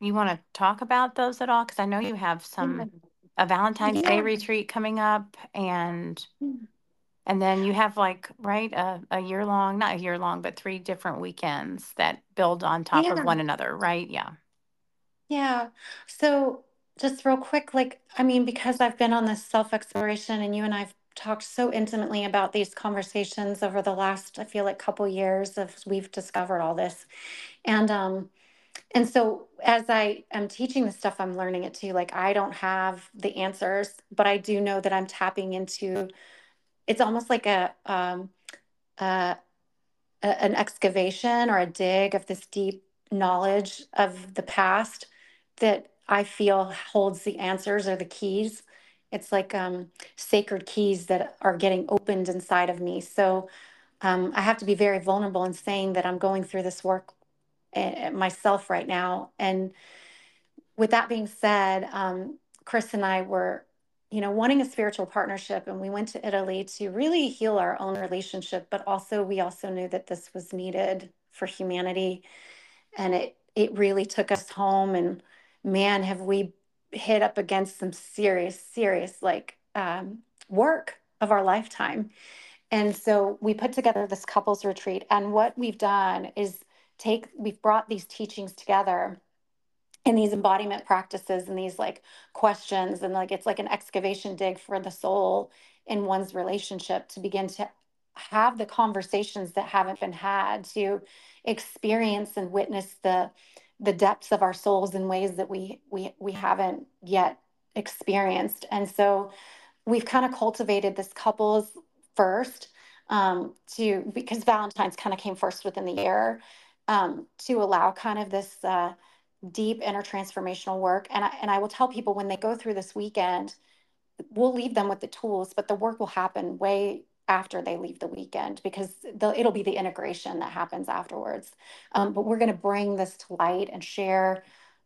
you want to talk about those at all? Because I know you have some a Valentine's yeah. Day retreat coming up, and mm. And then you have like, right, a, a year long, not a year long, but three different weekends that build on top of one another, right? Yeah. Yeah. So just real quick, like, I mean, because I've been on this self exploration and you and I've talked so intimately about these conversations over the last, I feel like couple years of we've discovered all this. And um and so as I am teaching this stuff, I'm learning it too. Like I don't have the answers, but I do know that I'm tapping into it's almost like a, um, a, a an excavation or a dig of this deep knowledge of the past that I feel holds the answers or the keys. It's like um, sacred keys that are getting opened inside of me. So um, I have to be very vulnerable in saying that I'm going through this work uh, myself right now. And with that being said, um, Chris and I were you know, wanting a spiritual partnership. And we went to Italy to really heal our own relationship, but also we also knew that this was needed for humanity. And it it really took us home. And man, have we hit up against some serious, serious like um, work of our lifetime. And so we put together this couples retreat. And what we've done is take, we've brought these teachings together and these embodiment practices and these like questions and like it's like an excavation dig for the soul in one's relationship to begin to have the conversations that haven't been had to experience and witness the the depths of our souls in ways that we we we haven't yet experienced and so we've kind of cultivated this couples first um, to because valentine's kind of came first within the year um, to allow kind of this uh, deep inner transformational work. And I, and I will tell people when they go through this weekend, we'll leave them with the tools, but the work will happen way after they leave the weekend because it'll be the integration that happens afterwards. Um, but we're going to bring this to light and share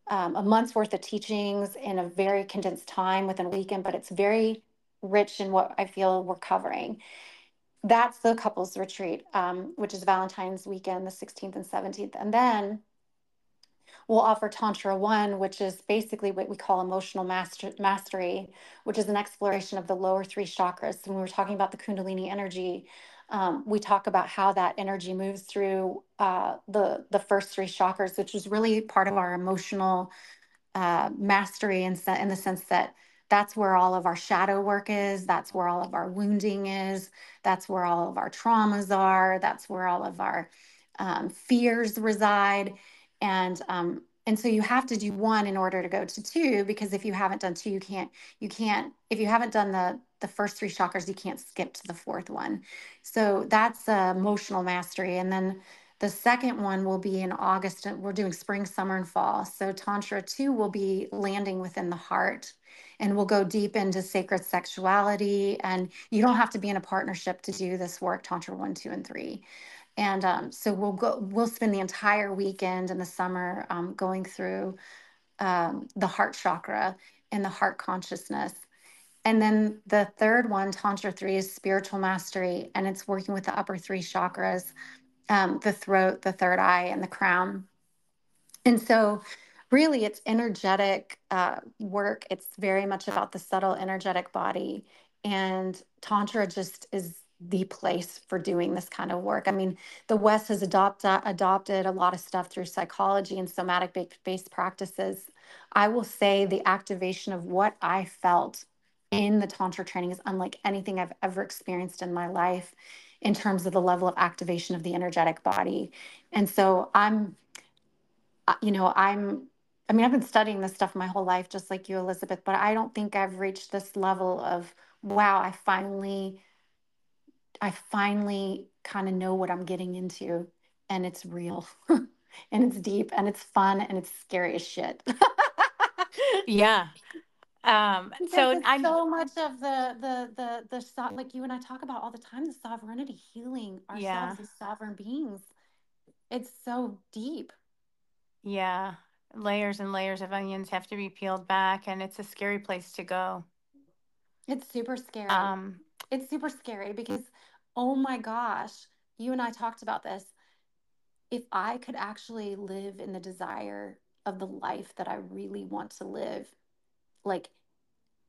um, a month's worth of teachings in a very condensed time within a weekend, but it's very rich in what I feel we're covering. That's the couples retreat, um, which is Valentine's weekend, the 16th and 17th. And then we'll offer Tantra One, which is basically what we call emotional master- mastery, which is an exploration of the lower three chakras. When we're talking about the Kundalini energy, um, we talk about how that energy moves through uh, the the first three chakras, which is really part of our emotional uh, mastery in, se- in the sense that that's where all of our shadow work is. That's where all of our wounding is. That's where all of our traumas are. That's where all of our um, fears reside. And um, and so you have to do one in order to go to two because if you haven't done two, you can't you can't if you haven't done the the first three chakras, you can't skip to the fourth one. So that's uh, emotional mastery. And then the second one will be in August. We're doing spring, summer, and fall. So Tantra 2 will be landing within the heart and we'll go deep into sacred sexuality. And you don't have to be in a partnership to do this work, Tantra 1, 2, and 3. And um, so we'll go, we'll spend the entire weekend in the summer um, going through um, the heart chakra and the heart consciousness. And then the third one, Tantra 3, is spiritual mastery, and it's working with the upper three chakras um, the throat, the third eye, and the crown. And so, really, it's energetic uh, work. It's very much about the subtle energetic body. And Tantra just is the place for doing this kind of work. I mean, the West has adopt, uh, adopted a lot of stuff through psychology and somatic based practices. I will say the activation of what I felt in the Tantra training is unlike anything I've ever experienced in my life in terms of the level of activation of the energetic body. And so I'm, uh, you know, I'm, I mean, I've been studying this stuff my whole life, just like you, Elizabeth, but I don't think I've reached this level of, wow, I finally, I finally kind of know what I'm getting into and it's real and it's deep and it's fun and it's scary as shit. yeah. Um, so I'm so much of the the the the so, like you and I talk about all the time the sovereignty healing ourselves yeah. as sovereign beings. It's so deep. Yeah, layers and layers of onions have to be peeled back, and it's a scary place to go. It's super scary. Um, it's super scary because oh my gosh, you and I talked about this. If I could actually live in the desire of the life that I really want to live like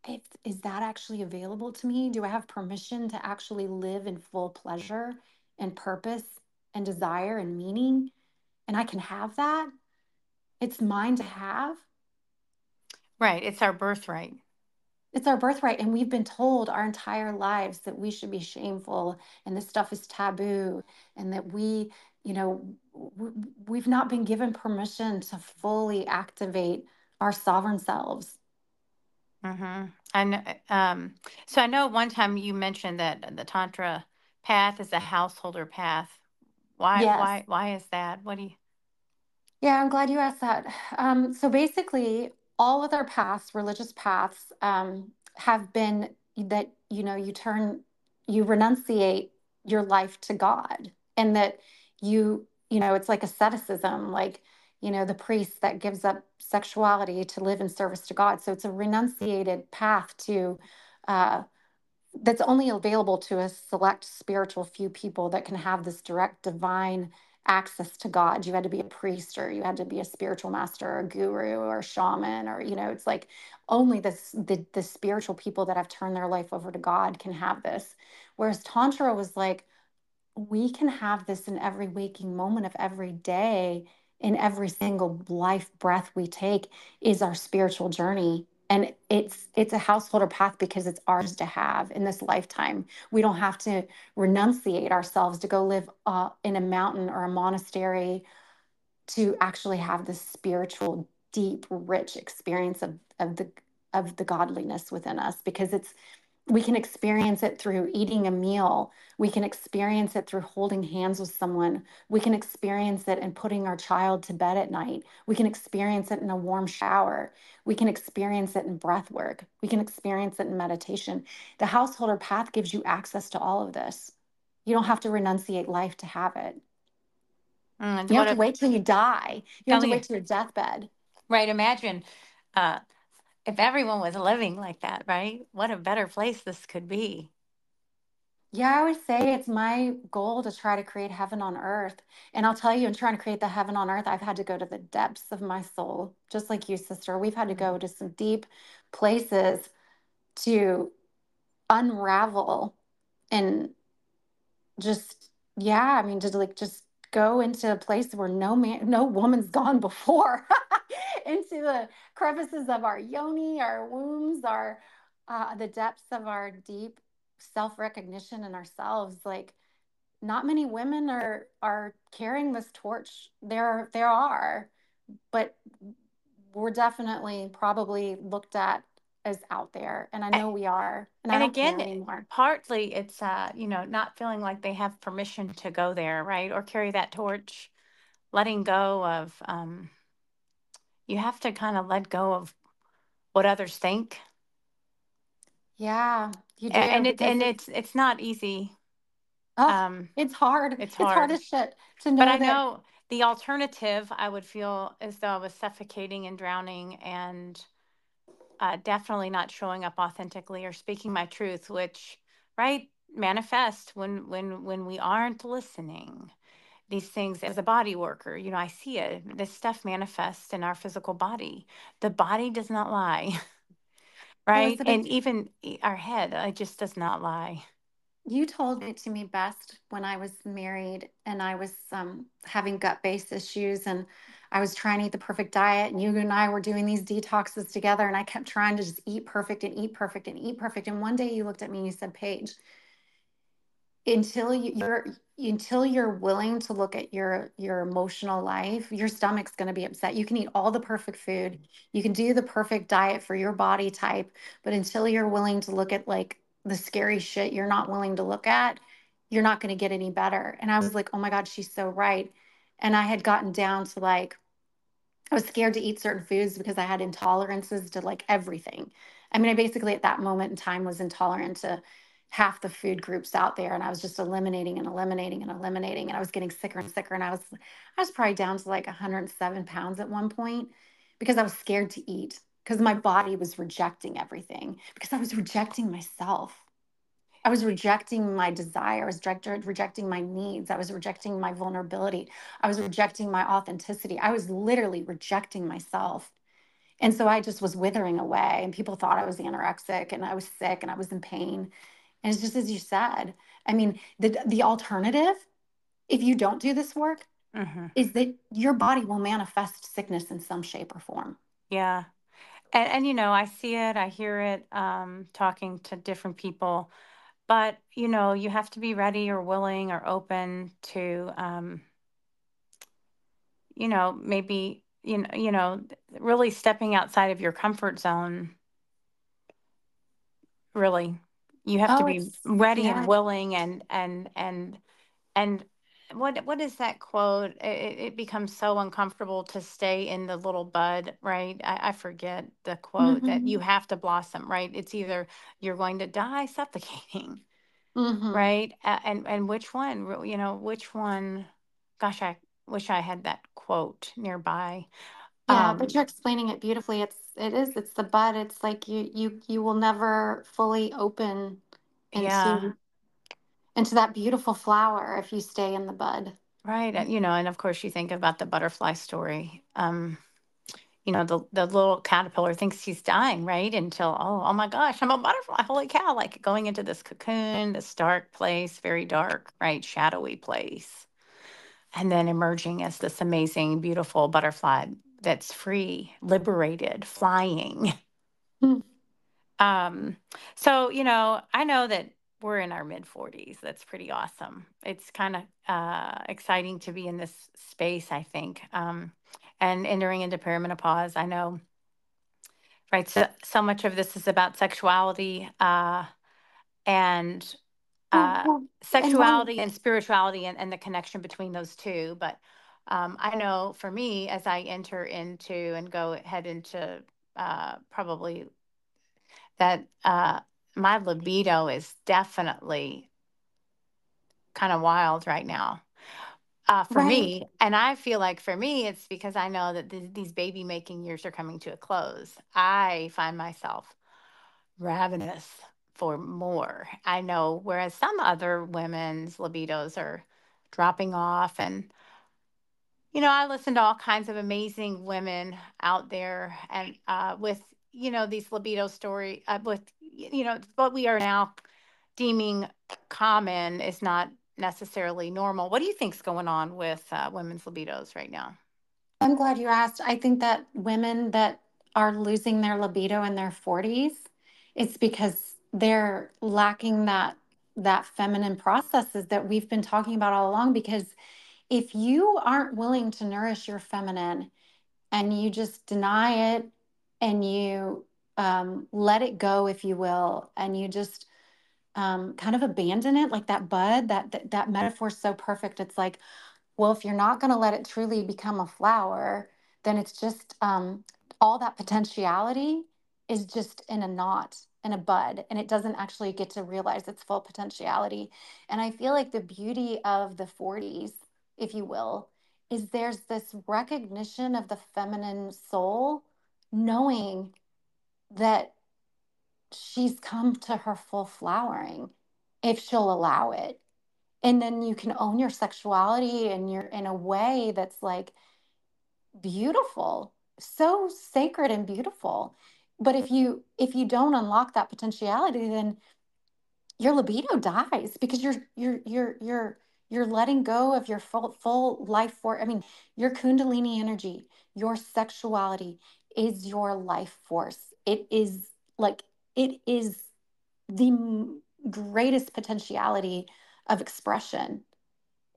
if, is that actually available to me? Do I have permission to actually live in full pleasure and purpose and desire and meaning? And I can have that. It's mine to have. Right. It's our birthright. It's our birthright. And we've been told our entire lives that we should be shameful and this stuff is taboo and that we, you know, we've not been given permission to fully activate our sovereign selves Mm-hmm. And um, so I know one time you mentioned that the Tantra path is a householder path. Why? Yes. Why? Why is that? What do you? Yeah, I'm glad you asked that. Um, so basically, all of our paths, religious paths, um, have been that you know you turn, you renunciate your life to God, and that you you know it's like asceticism, like you know, the priest that gives up sexuality to live in service to God. So it's a renunciated path to uh, that's only available to a select spiritual few people that can have this direct divine access to God. You had to be a priest or you had to be a spiritual master or a guru or a shaman or you know, it's like only this the the spiritual people that have turned their life over to God can have this. Whereas tantra was like we can have this in every waking moment of every day in every single life breath we take is our spiritual journey and it's it's a householder path because it's ours to have in this lifetime. We don't have to renunciate ourselves to go live uh, in a mountain or a monastery to actually have this spiritual deep rich experience of, of the of the godliness within us because it's we can experience it through eating a meal. We can experience it through holding hands with someone. We can experience it in putting our child to bed at night. We can experience it in a warm shower. We can experience it in breath work. We can experience it in meditation. The householder path gives you access to all of this. You don't have to renunciate life to have it. Mm, you have to wait till you die. You don't have to wait till your deathbed. Right. Imagine uh, if everyone was living like that, right? What a better place this could be. Yeah, I would say it's my goal to try to create heaven on earth. And I'll tell you, in trying to create the heaven on earth, I've had to go to the depths of my soul, just like you, sister. We've had to go to some deep places to unravel and just, yeah, I mean, to like just go into a place where no man, no woman's gone before into the crevices of our yoni, our wombs, our uh, the depths of our deep self recognition in ourselves. Like, not many women are are carrying this torch. There there are, but we're definitely probably looked at as out there and i know we are and, and I again anymore partly it's uh you know not feeling like they have permission to go there right or carry that torch letting go of um you have to kind of let go of what others think. Yeah you do and it and it's it's not easy. Oh, um it's hard. it's hard, it's hard as shit to know but i that... know the alternative i would feel as though i was suffocating and drowning and uh, definitely not showing up authentically or speaking my truth, which right manifest when when when we aren't listening. These things as a body worker, you know, I see it. This stuff manifests in our physical body. The body does not lie, right? Elizabeth, and even our head, it just does not lie. You told it to me best when I was married and I was um, having gut based issues and I was trying to eat the perfect diet. And you and I were doing these detoxes together and I kept trying to just eat perfect and eat perfect and eat perfect. And one day you looked at me and you said, Paige, until you, you're until you're willing to look at your your emotional life your stomach's going to be upset you can eat all the perfect food you can do the perfect diet for your body type but until you're willing to look at like the scary shit you're not willing to look at, you're not going to get any better. And I was like, oh my God, she's so right. And I had gotten down to like, I was scared to eat certain foods because I had intolerances to like everything. I mean, I basically at that moment in time was intolerant to half the food groups out there and I was just eliminating and eliminating and eliminating and I was getting sicker and sicker and I was I was probably down to like 107 pounds at one point because I was scared to eat because my body was rejecting everything because I was rejecting myself. I was rejecting my desire. I was rejecting my needs. I was rejecting my vulnerability. I was rejecting my authenticity. I was literally rejecting myself. And so I just was withering away. And people thought I was anorexic and I was sick and I was in pain. And it's just as you said. I mean, the, the alternative, if you don't do this work, mm-hmm. is that your body will manifest sickness in some shape or form. Yeah. And, and you know, I see it, I hear it, um, talking to different people, but you know, you have to be ready or willing or open to, um, you know, maybe you know, you know, really stepping outside of your comfort zone. Really, you have to oh, be ready yeah. and willing and and and and what what is that quote? It, it becomes so uncomfortable to stay in the little bud, right? I, I forget the quote mm-hmm. that you have to blossom, right? It's either you're going to die suffocating, mm-hmm. right? And and which one? You know, which one? Gosh, I wish I had that quote nearby. Yeah, um, but you're explaining it beautifully. It's it is. It's the bud. It's like you you you will never fully open into yeah into that beautiful flower if you stay in the bud. Right. And, you know, and of course you think about the butterfly story. Um, you know, the, the little caterpillar thinks he's dying, right? Until, oh, oh my gosh, I'm a butterfly. Holy cow. Like going into this cocoon, this dark place, very dark, right? Shadowy place. And then emerging as this amazing, beautiful butterfly that's free, liberated, flying. Mm. Um, so, you know, I know that we're in our mid 40s. That's pretty awesome. It's kind of uh, exciting to be in this space, I think. Um, and entering into perimenopause, I know, right? So, so much of this is about sexuality uh, and uh, sexuality and, and spirituality and, and, the connection between those two. But um, I know for me, as I enter into and go head into uh, probably that uh, my libido is definitely kind of wild right now uh, for right. me. And I feel like for me, it's because I know that th- these baby making years are coming to a close. I find myself ravenous for more. I know, whereas some other women's libidos are dropping off and you know, I listen to all kinds of amazing women out there and uh, with, you know, these libido story uh, with you know, what we are now deeming common is not necessarily normal. What do you think's going on with uh, women's libidos right now? I'm glad you asked. I think that women that are losing their libido in their 40s, it's because they're lacking that that feminine processes that we've been talking about all along because if you aren't willing to nourish your feminine and you just deny it and you um, let it go, if you will, and you just um, kind of abandon it, like that bud, that, that that metaphor is so perfect. It's like, well, if you're not going to let it truly become a flower, then it's just um, all that potentiality is just in a knot in a bud and it doesn't actually get to realize its full potentiality. And I feel like the beauty of the 40s, if you will, is there's this recognition of the feminine soul, knowing that she's come to her full flowering if she'll allow it. And then you can own your sexuality and you're in a way that's like beautiful, so sacred and beautiful. But if you if you don't unlock that potentiality, then your libido dies because you're you're you're you're you're letting go of your full full life force. I mean, your kundalini energy, your sexuality is your life force. It is like it is the greatest potentiality of expression.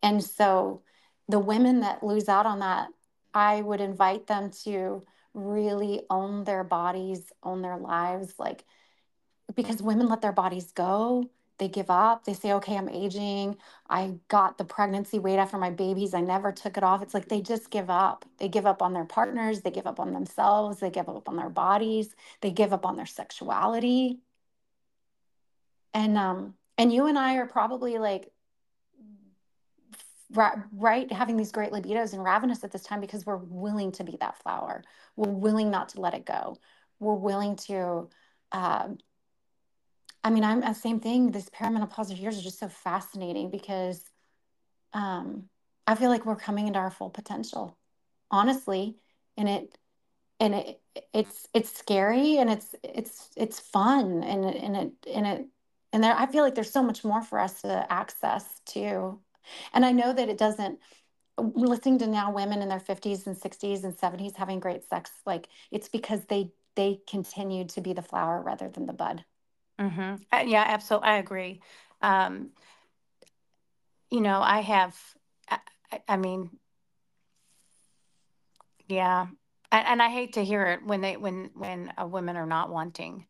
And so the women that lose out on that, I would invite them to really own their bodies, own their lives like because women let their bodies go. They give up. They say, okay, I'm aging. I got the pregnancy weight after my babies. I never took it off. It's like they just give up. They give up on their partners. They give up on themselves. They give up on their bodies. They give up on their sexuality. And um, and you and I are probably like right having these great libidos and ravenous at this time because we're willing to be that flower. We're willing not to let it go. We're willing to um, I mean, I'm the uh, same thing. This perimenopausal years are just so fascinating because um, I feel like we're coming into our full potential, honestly, and it and it it's it's scary and it's it's it's fun and and it and it and there I feel like there's so much more for us to access too, and I know that it doesn't. Listening to now women in their 50s and 60s and 70s having great sex, like it's because they they continue to be the flower rather than the bud. Mm-hmm. Uh, yeah, absolutely. I agree. Um, you know, I have, I, I- mean, yeah, and, and I hate to hear it when they, when, when women are not wanting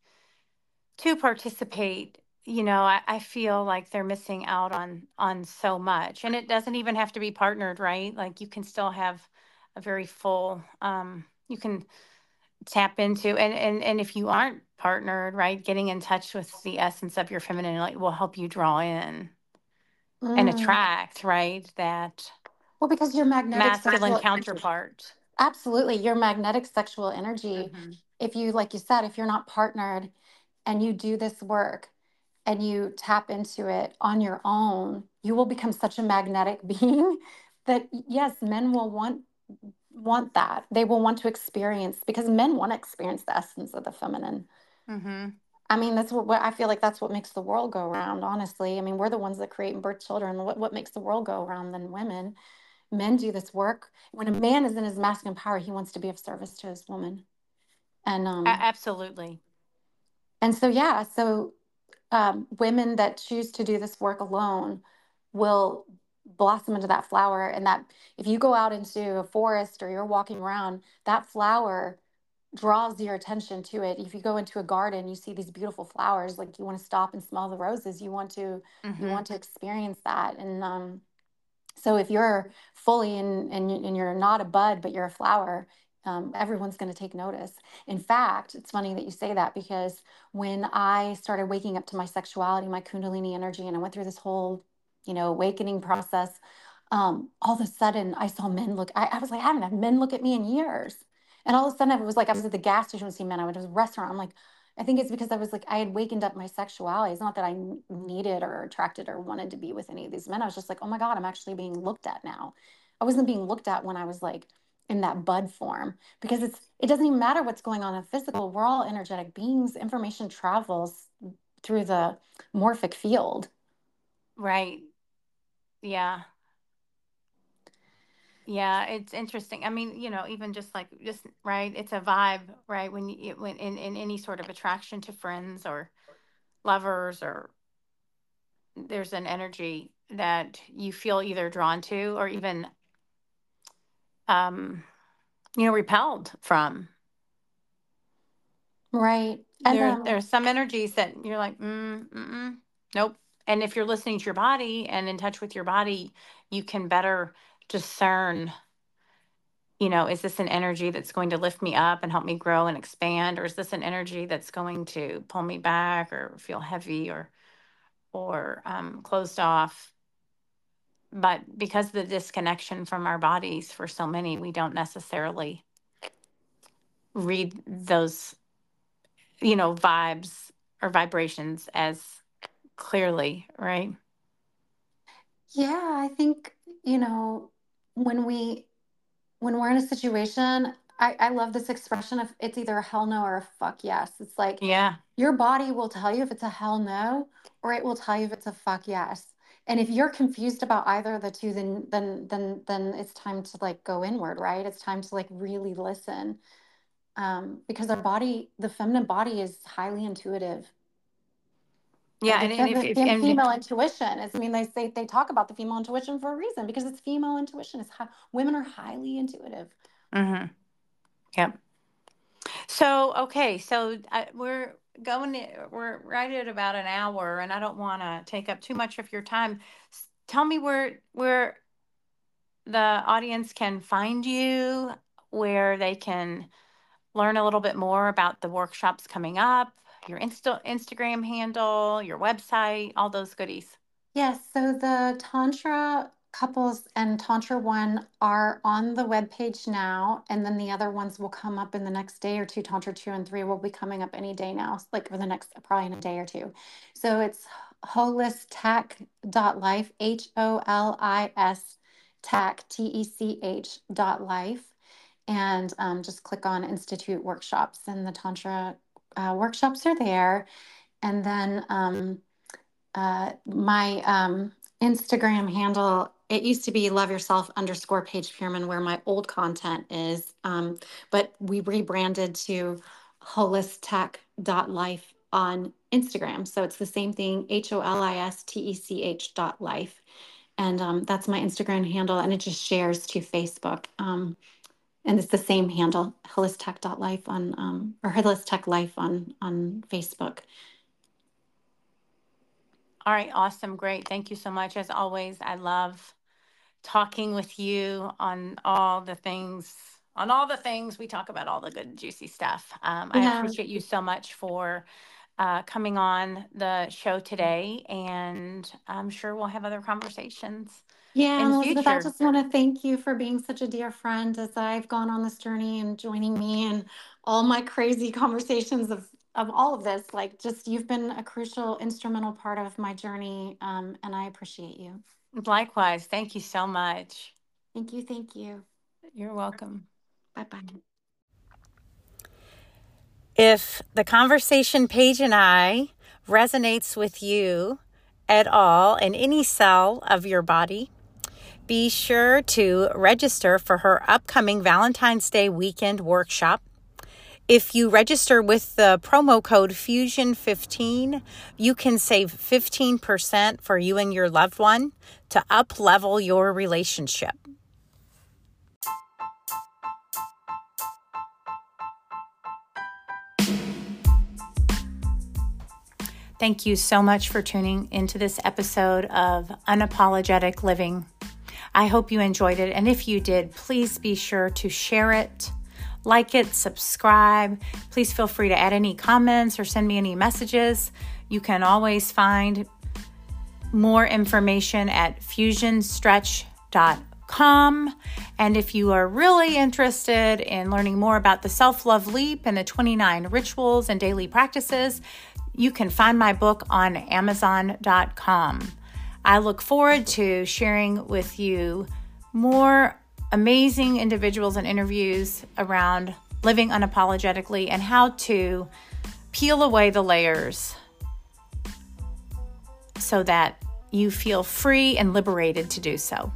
to participate. You know, I, I feel like they're missing out on, on so much. And it doesn't even have to be partnered, right? Like you can still have a very full, um, you can tap into and and and if you aren't partnered right getting in touch with the essence of your feminine light will help you draw in and Mm. attract right that Well, because your magnetic masculine counterpart absolutely your magnetic sexual energy, hmm if you like you said, if you're not partnered and you do this work and you tap into it on your own, you will become such a magnetic being that yes, men will want want that. They will want to experience because men want to experience the essence of the feminine. hmm I mean, that's what, what I feel like that's what makes the world go around, honestly. I mean, we're the ones that create and birth children. What what makes the world go around than women? Men do this work. When a man is in his masculine power, he wants to be of service to his woman. And um absolutely and so yeah, so um, women that choose to do this work alone will blossom into that flower and that if you go out into a forest or you're walking around that flower draws your attention to it. If you go into a garden you see these beautiful flowers like you want to stop and smell the roses you want to you hmm want to experience that and um so if you're fully in and, and you're not a bud but you're a flower um, everyone's going to take notice. In fact it's funny that you say that because when i started waking up to my sexuality my kundalini energy and i went through this whole you know awakening process um, all of a sudden i saw men look I, I was like i haven't had men look at me in years and all of a sudden it was like i was at the gas station with see men i went to a restaurant i'm like I think it's because I was like, I had wakened up my sexuality. It's not that I needed or attracted or wanted to be with any of these men. I was just like, oh my God, I'm actually being looked at now. I wasn't being looked at when I was like in that bud form because it's it doesn't even matter what's going on in physical. We're all energetic beings. Information travels through the morphic field. right yeah Yeah, it's interesting. I mean, you know, even just like just right, it's a vibe, right? When you when in, in any sort of attraction to friends or lovers or there's an energy that you feel either drawn to or even um you know repelled from right and there there's some energies that you're like mm, mm nope and if you're listening to your body and in touch with your body you can better discern you know is this an energy that's going to lift me up and help me grow and expand? Or is this an energy that's going to pull me back or feel heavy or or um, closed off? But because the disconnection from our bodies for so many we don't necessarily read those you know vibes or vibrations as clearly right yeah i think you know when we when we're in a situation I, I love this expression of it's either a hell no or a fuck yes. It's like yeah, your body will tell you if it's a hell no or it will tell you if it's a fuck yes. And if you're confused about either of the two, then then then then it's time to like go inward, right? It's time to like really listen. Um, because our body, the feminine body is highly intuitive. Yeah, and, and, if, if, and female intuition is. I mean, they say they talk about the female intuition for a reason because it's female intuition. It's high, women are highly intuitive. Mm-hmm. Yep. So okay, so uh, we're going. We're right at about an hour, and I don't want to take up too much of your time. Tell me where where the audience can find you, where they can learn a little bit more about the workshops coming up, your Insta Instagram handle, your website, all those goodies. Yes. So the Tantra couples and Tantra One are on the web page now, and then the other ones will come up in the next day or two. Tantra Two and Three will be coming up any day now, like for the next probably in a day or two. So it's holistech.life, H O L I S tech, T E C H dot life. And um, just click on Institute workshops, and the Tantra uh, workshops are there. And then um, uh, my um, Instagram handle it used to be love yourself underscore Paige Pearman where my old content is. Um, but we rebranded to holistech.life on Instagram. So it's the same thing, H O L I S T E C H dot life. And um, that's my Instagram handle, and it just shares to Facebook. Um, and it's the same handle, holistech.life on, um, or holistech life on, on Facebook. All right, awesome, great. Thank you so much. As always, I love talking with you on all the things on all the things we talk about all the good juicy stuff um, i appreciate you so much for uh, coming on the show today and i'm sure we'll have other conversations yeah elizabeth i just want to thank you for being such a dear friend as i've gone on this journey and joining me and all my crazy conversations of of all of this like just you've been a crucial instrumental part of my journey um, and i appreciate you Likewise. Thank you so much. Thank you. Thank you. You're welcome. Bye bye. If the conversation Paige and I resonates with you at all in any cell of your body, be sure to register for her upcoming Valentine's Day weekend workshop if you register with the promo code Fusion15, you can save 15% for you and your loved one to up level your relationship. Thank you so much for tuning into this episode of Unapologetic Living. I hope you enjoyed it, and if you did, please be sure to share it like it, subscribe. Please feel free to add any comments or send me any messages. You can always find more information at fusionstretch.com. And if you are really interested in learning more about the self love leap and the 29 rituals and daily practices, you can find my book on amazon.com. I look forward to sharing with you more amazing individuals and interviews around living unapologetically and how to peel away the layers so that you feel free and liberated to do so.